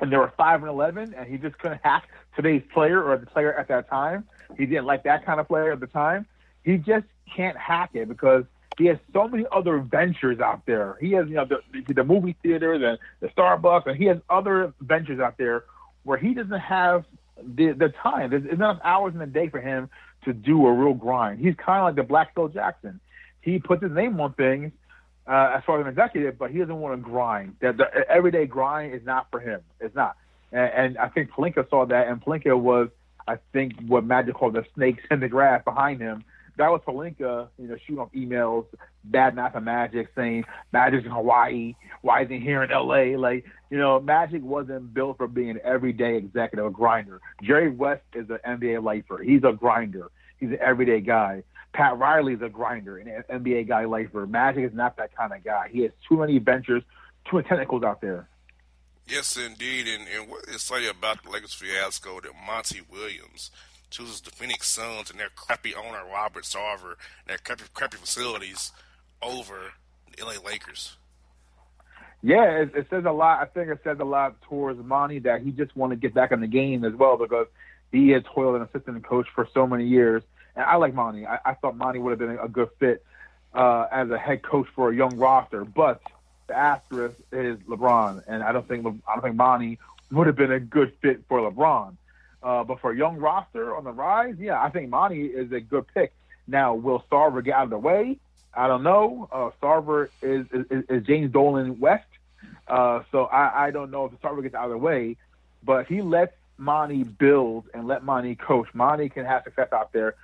and there were five and 11, and he just couldn't hack today's player or the player at that time. He didn't like that kind of player at the time. He just can't hack it because he has so many other ventures out there. He has, you know, the, the movie theater, the, the Starbucks, and he has other ventures out there where he doesn't have the the time. There's enough hours in the day for him to do a real grind. He's kind of like the Black Phil Jackson. He puts his name on things uh, as far as an executive, but he doesn't want to grind. The, the everyday grind is not for him. It's not. And, and I think Pelinka saw that, and Pelinka was, I think, what Magic called the snakes in the grass behind him that was Pelinka, you know, shooting off emails, bad math and Magic, saying Magic's in Hawaii, why isn't he here in L.A.? Like, you know, Magic wasn't built for being an everyday executive, a grinder. Jerry West is an NBA lifer. He's a grinder. He's an everyday guy. Pat Riley's a grinder, an NBA guy lifer. Magic is not that kind of guy. He has too many ventures, too many technicals out there. Yes, indeed. And, and what is say about the Lakers fiasco that Monty Williams chooses the Phoenix Suns and their crappy owner Robert Sarver and their crappy, crappy facilities over the LA Lakers? Yeah, it, it says a lot. I think it says a lot towards Monty that he just wanted to get back in the game as well because he has toiled an assistant coach for so many years. And I like Monty. I, I thought Monty would have been a good fit uh, as a head coach for a young roster, but the asterisk is LeBron, and I don't think I don't think Monty would have been a good fit for LeBron. Uh, but for a young roster on the rise, yeah, I think Monty is a good pick. Now, will Sarver get out of the way? I don't know. Uh, Sarver is, is, is James Dolan West, uh, so I, I don't know if Sarver gets out of the way. But he lets Monty build and let Monty coach. Monty can have success out there,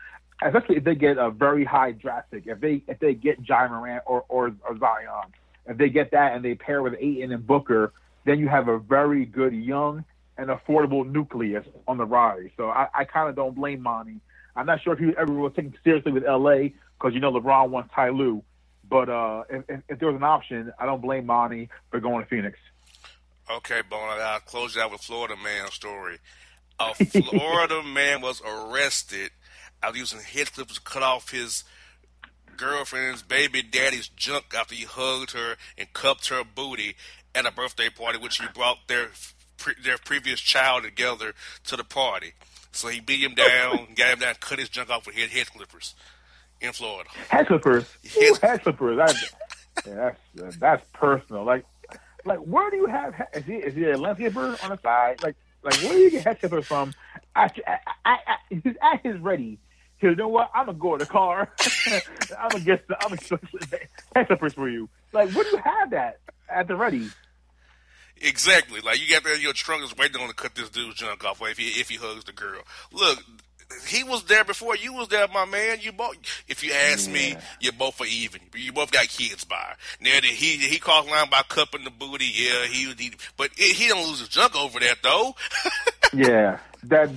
especially if they get a very high draft pick. If they if they get Ja Morant or, or or Zion, if they get that and they pair with Ayton and Booker, then you have a very good young and affordable nucleus on the rise. So I, I kind of don't blame Monty. I'm not sure if he ever was taken seriously with LA because you know LeBron wants Ty Lue. But uh, if, if, if there was an option, I don't blame Monty for going to Phoenix. Okay, Bona, I'll close out with Florida man story. A Florida man was arrested after using head clippers to cut off his girlfriend's baby daddy's junk after he hugged her and cupped her booty at a birthday party, which he brought their pre- their previous child together to the party. So he beat him down, got him down, cut his junk off with head, head clippers in Florida. Head clippers? Head, Ooh, head clippers. That's, yeah, that's, that's personal. Like, like where do you have? Is he is he a lens clipper on the side? Like, like where do you get head clippers from? I, I, I, I, he's at his ready. He you know what? I'm gonna go in the car. I'm gonna get the, I'm gonna get head clippers for you. Like, where do you have that at the ready? Exactly. Like you got there, your trunk is waiting on to cut this dude's junk off if he if he hugs the girl. Look, he was there before you was there, my man. You both, if you ask yeah. me, you both are even. You both got kids by. Now he he calls line by cupping the booty. Yeah, he, he but it, he don't lose his junk over that though. yeah, that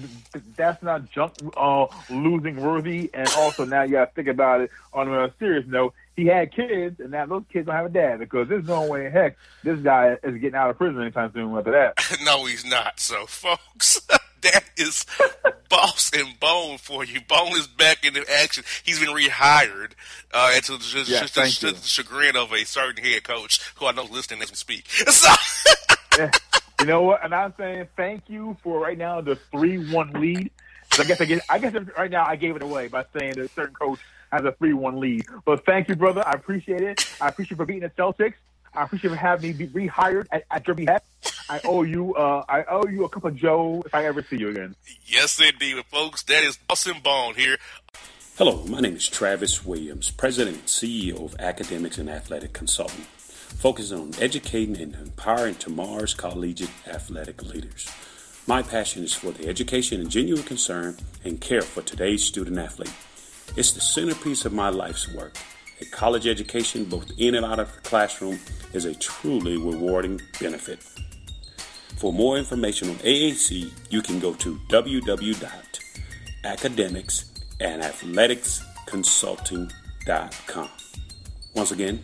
that's not junk uh, losing worthy. And also now you got to think about it on a serious note he had kids, and now those kids don't have a dad because there's no way in heck this guy is getting out of prison anytime soon after that. no, he's not. So, folks, that is boss and bone for you. Bone is back into action. He's been rehired uh, and to, just, yeah, just, just to the chagrin of a certain head coach who I know is listening as we speak. So. yeah. You know what? And I'm saying thank you for right now the three-one lead. So I guess I guess I guess right now I gave it away by saying that a certain coach has a 3-1 lead. But thank you, brother. I appreciate it. I appreciate you for beating the Celtics. I appreciate you for having me be rehired at, at your behest. I owe you. Uh, I owe you a cup of Joe if I ever see you again. Yes, indeed, folks. That is Austin Bone here. Hello, my name is Travis Williams, President and CEO of Academics and Athletic Consulting, focusing on educating and empowering tomorrow's collegiate athletic leaders. My passion is for the education and genuine concern and care for today's student athlete. It's the centerpiece of my life's work. A college education, both in and out of the classroom, is a truly rewarding benefit. For more information on AAC, you can go to www.academicsandathleticsconsulting.com. Once again,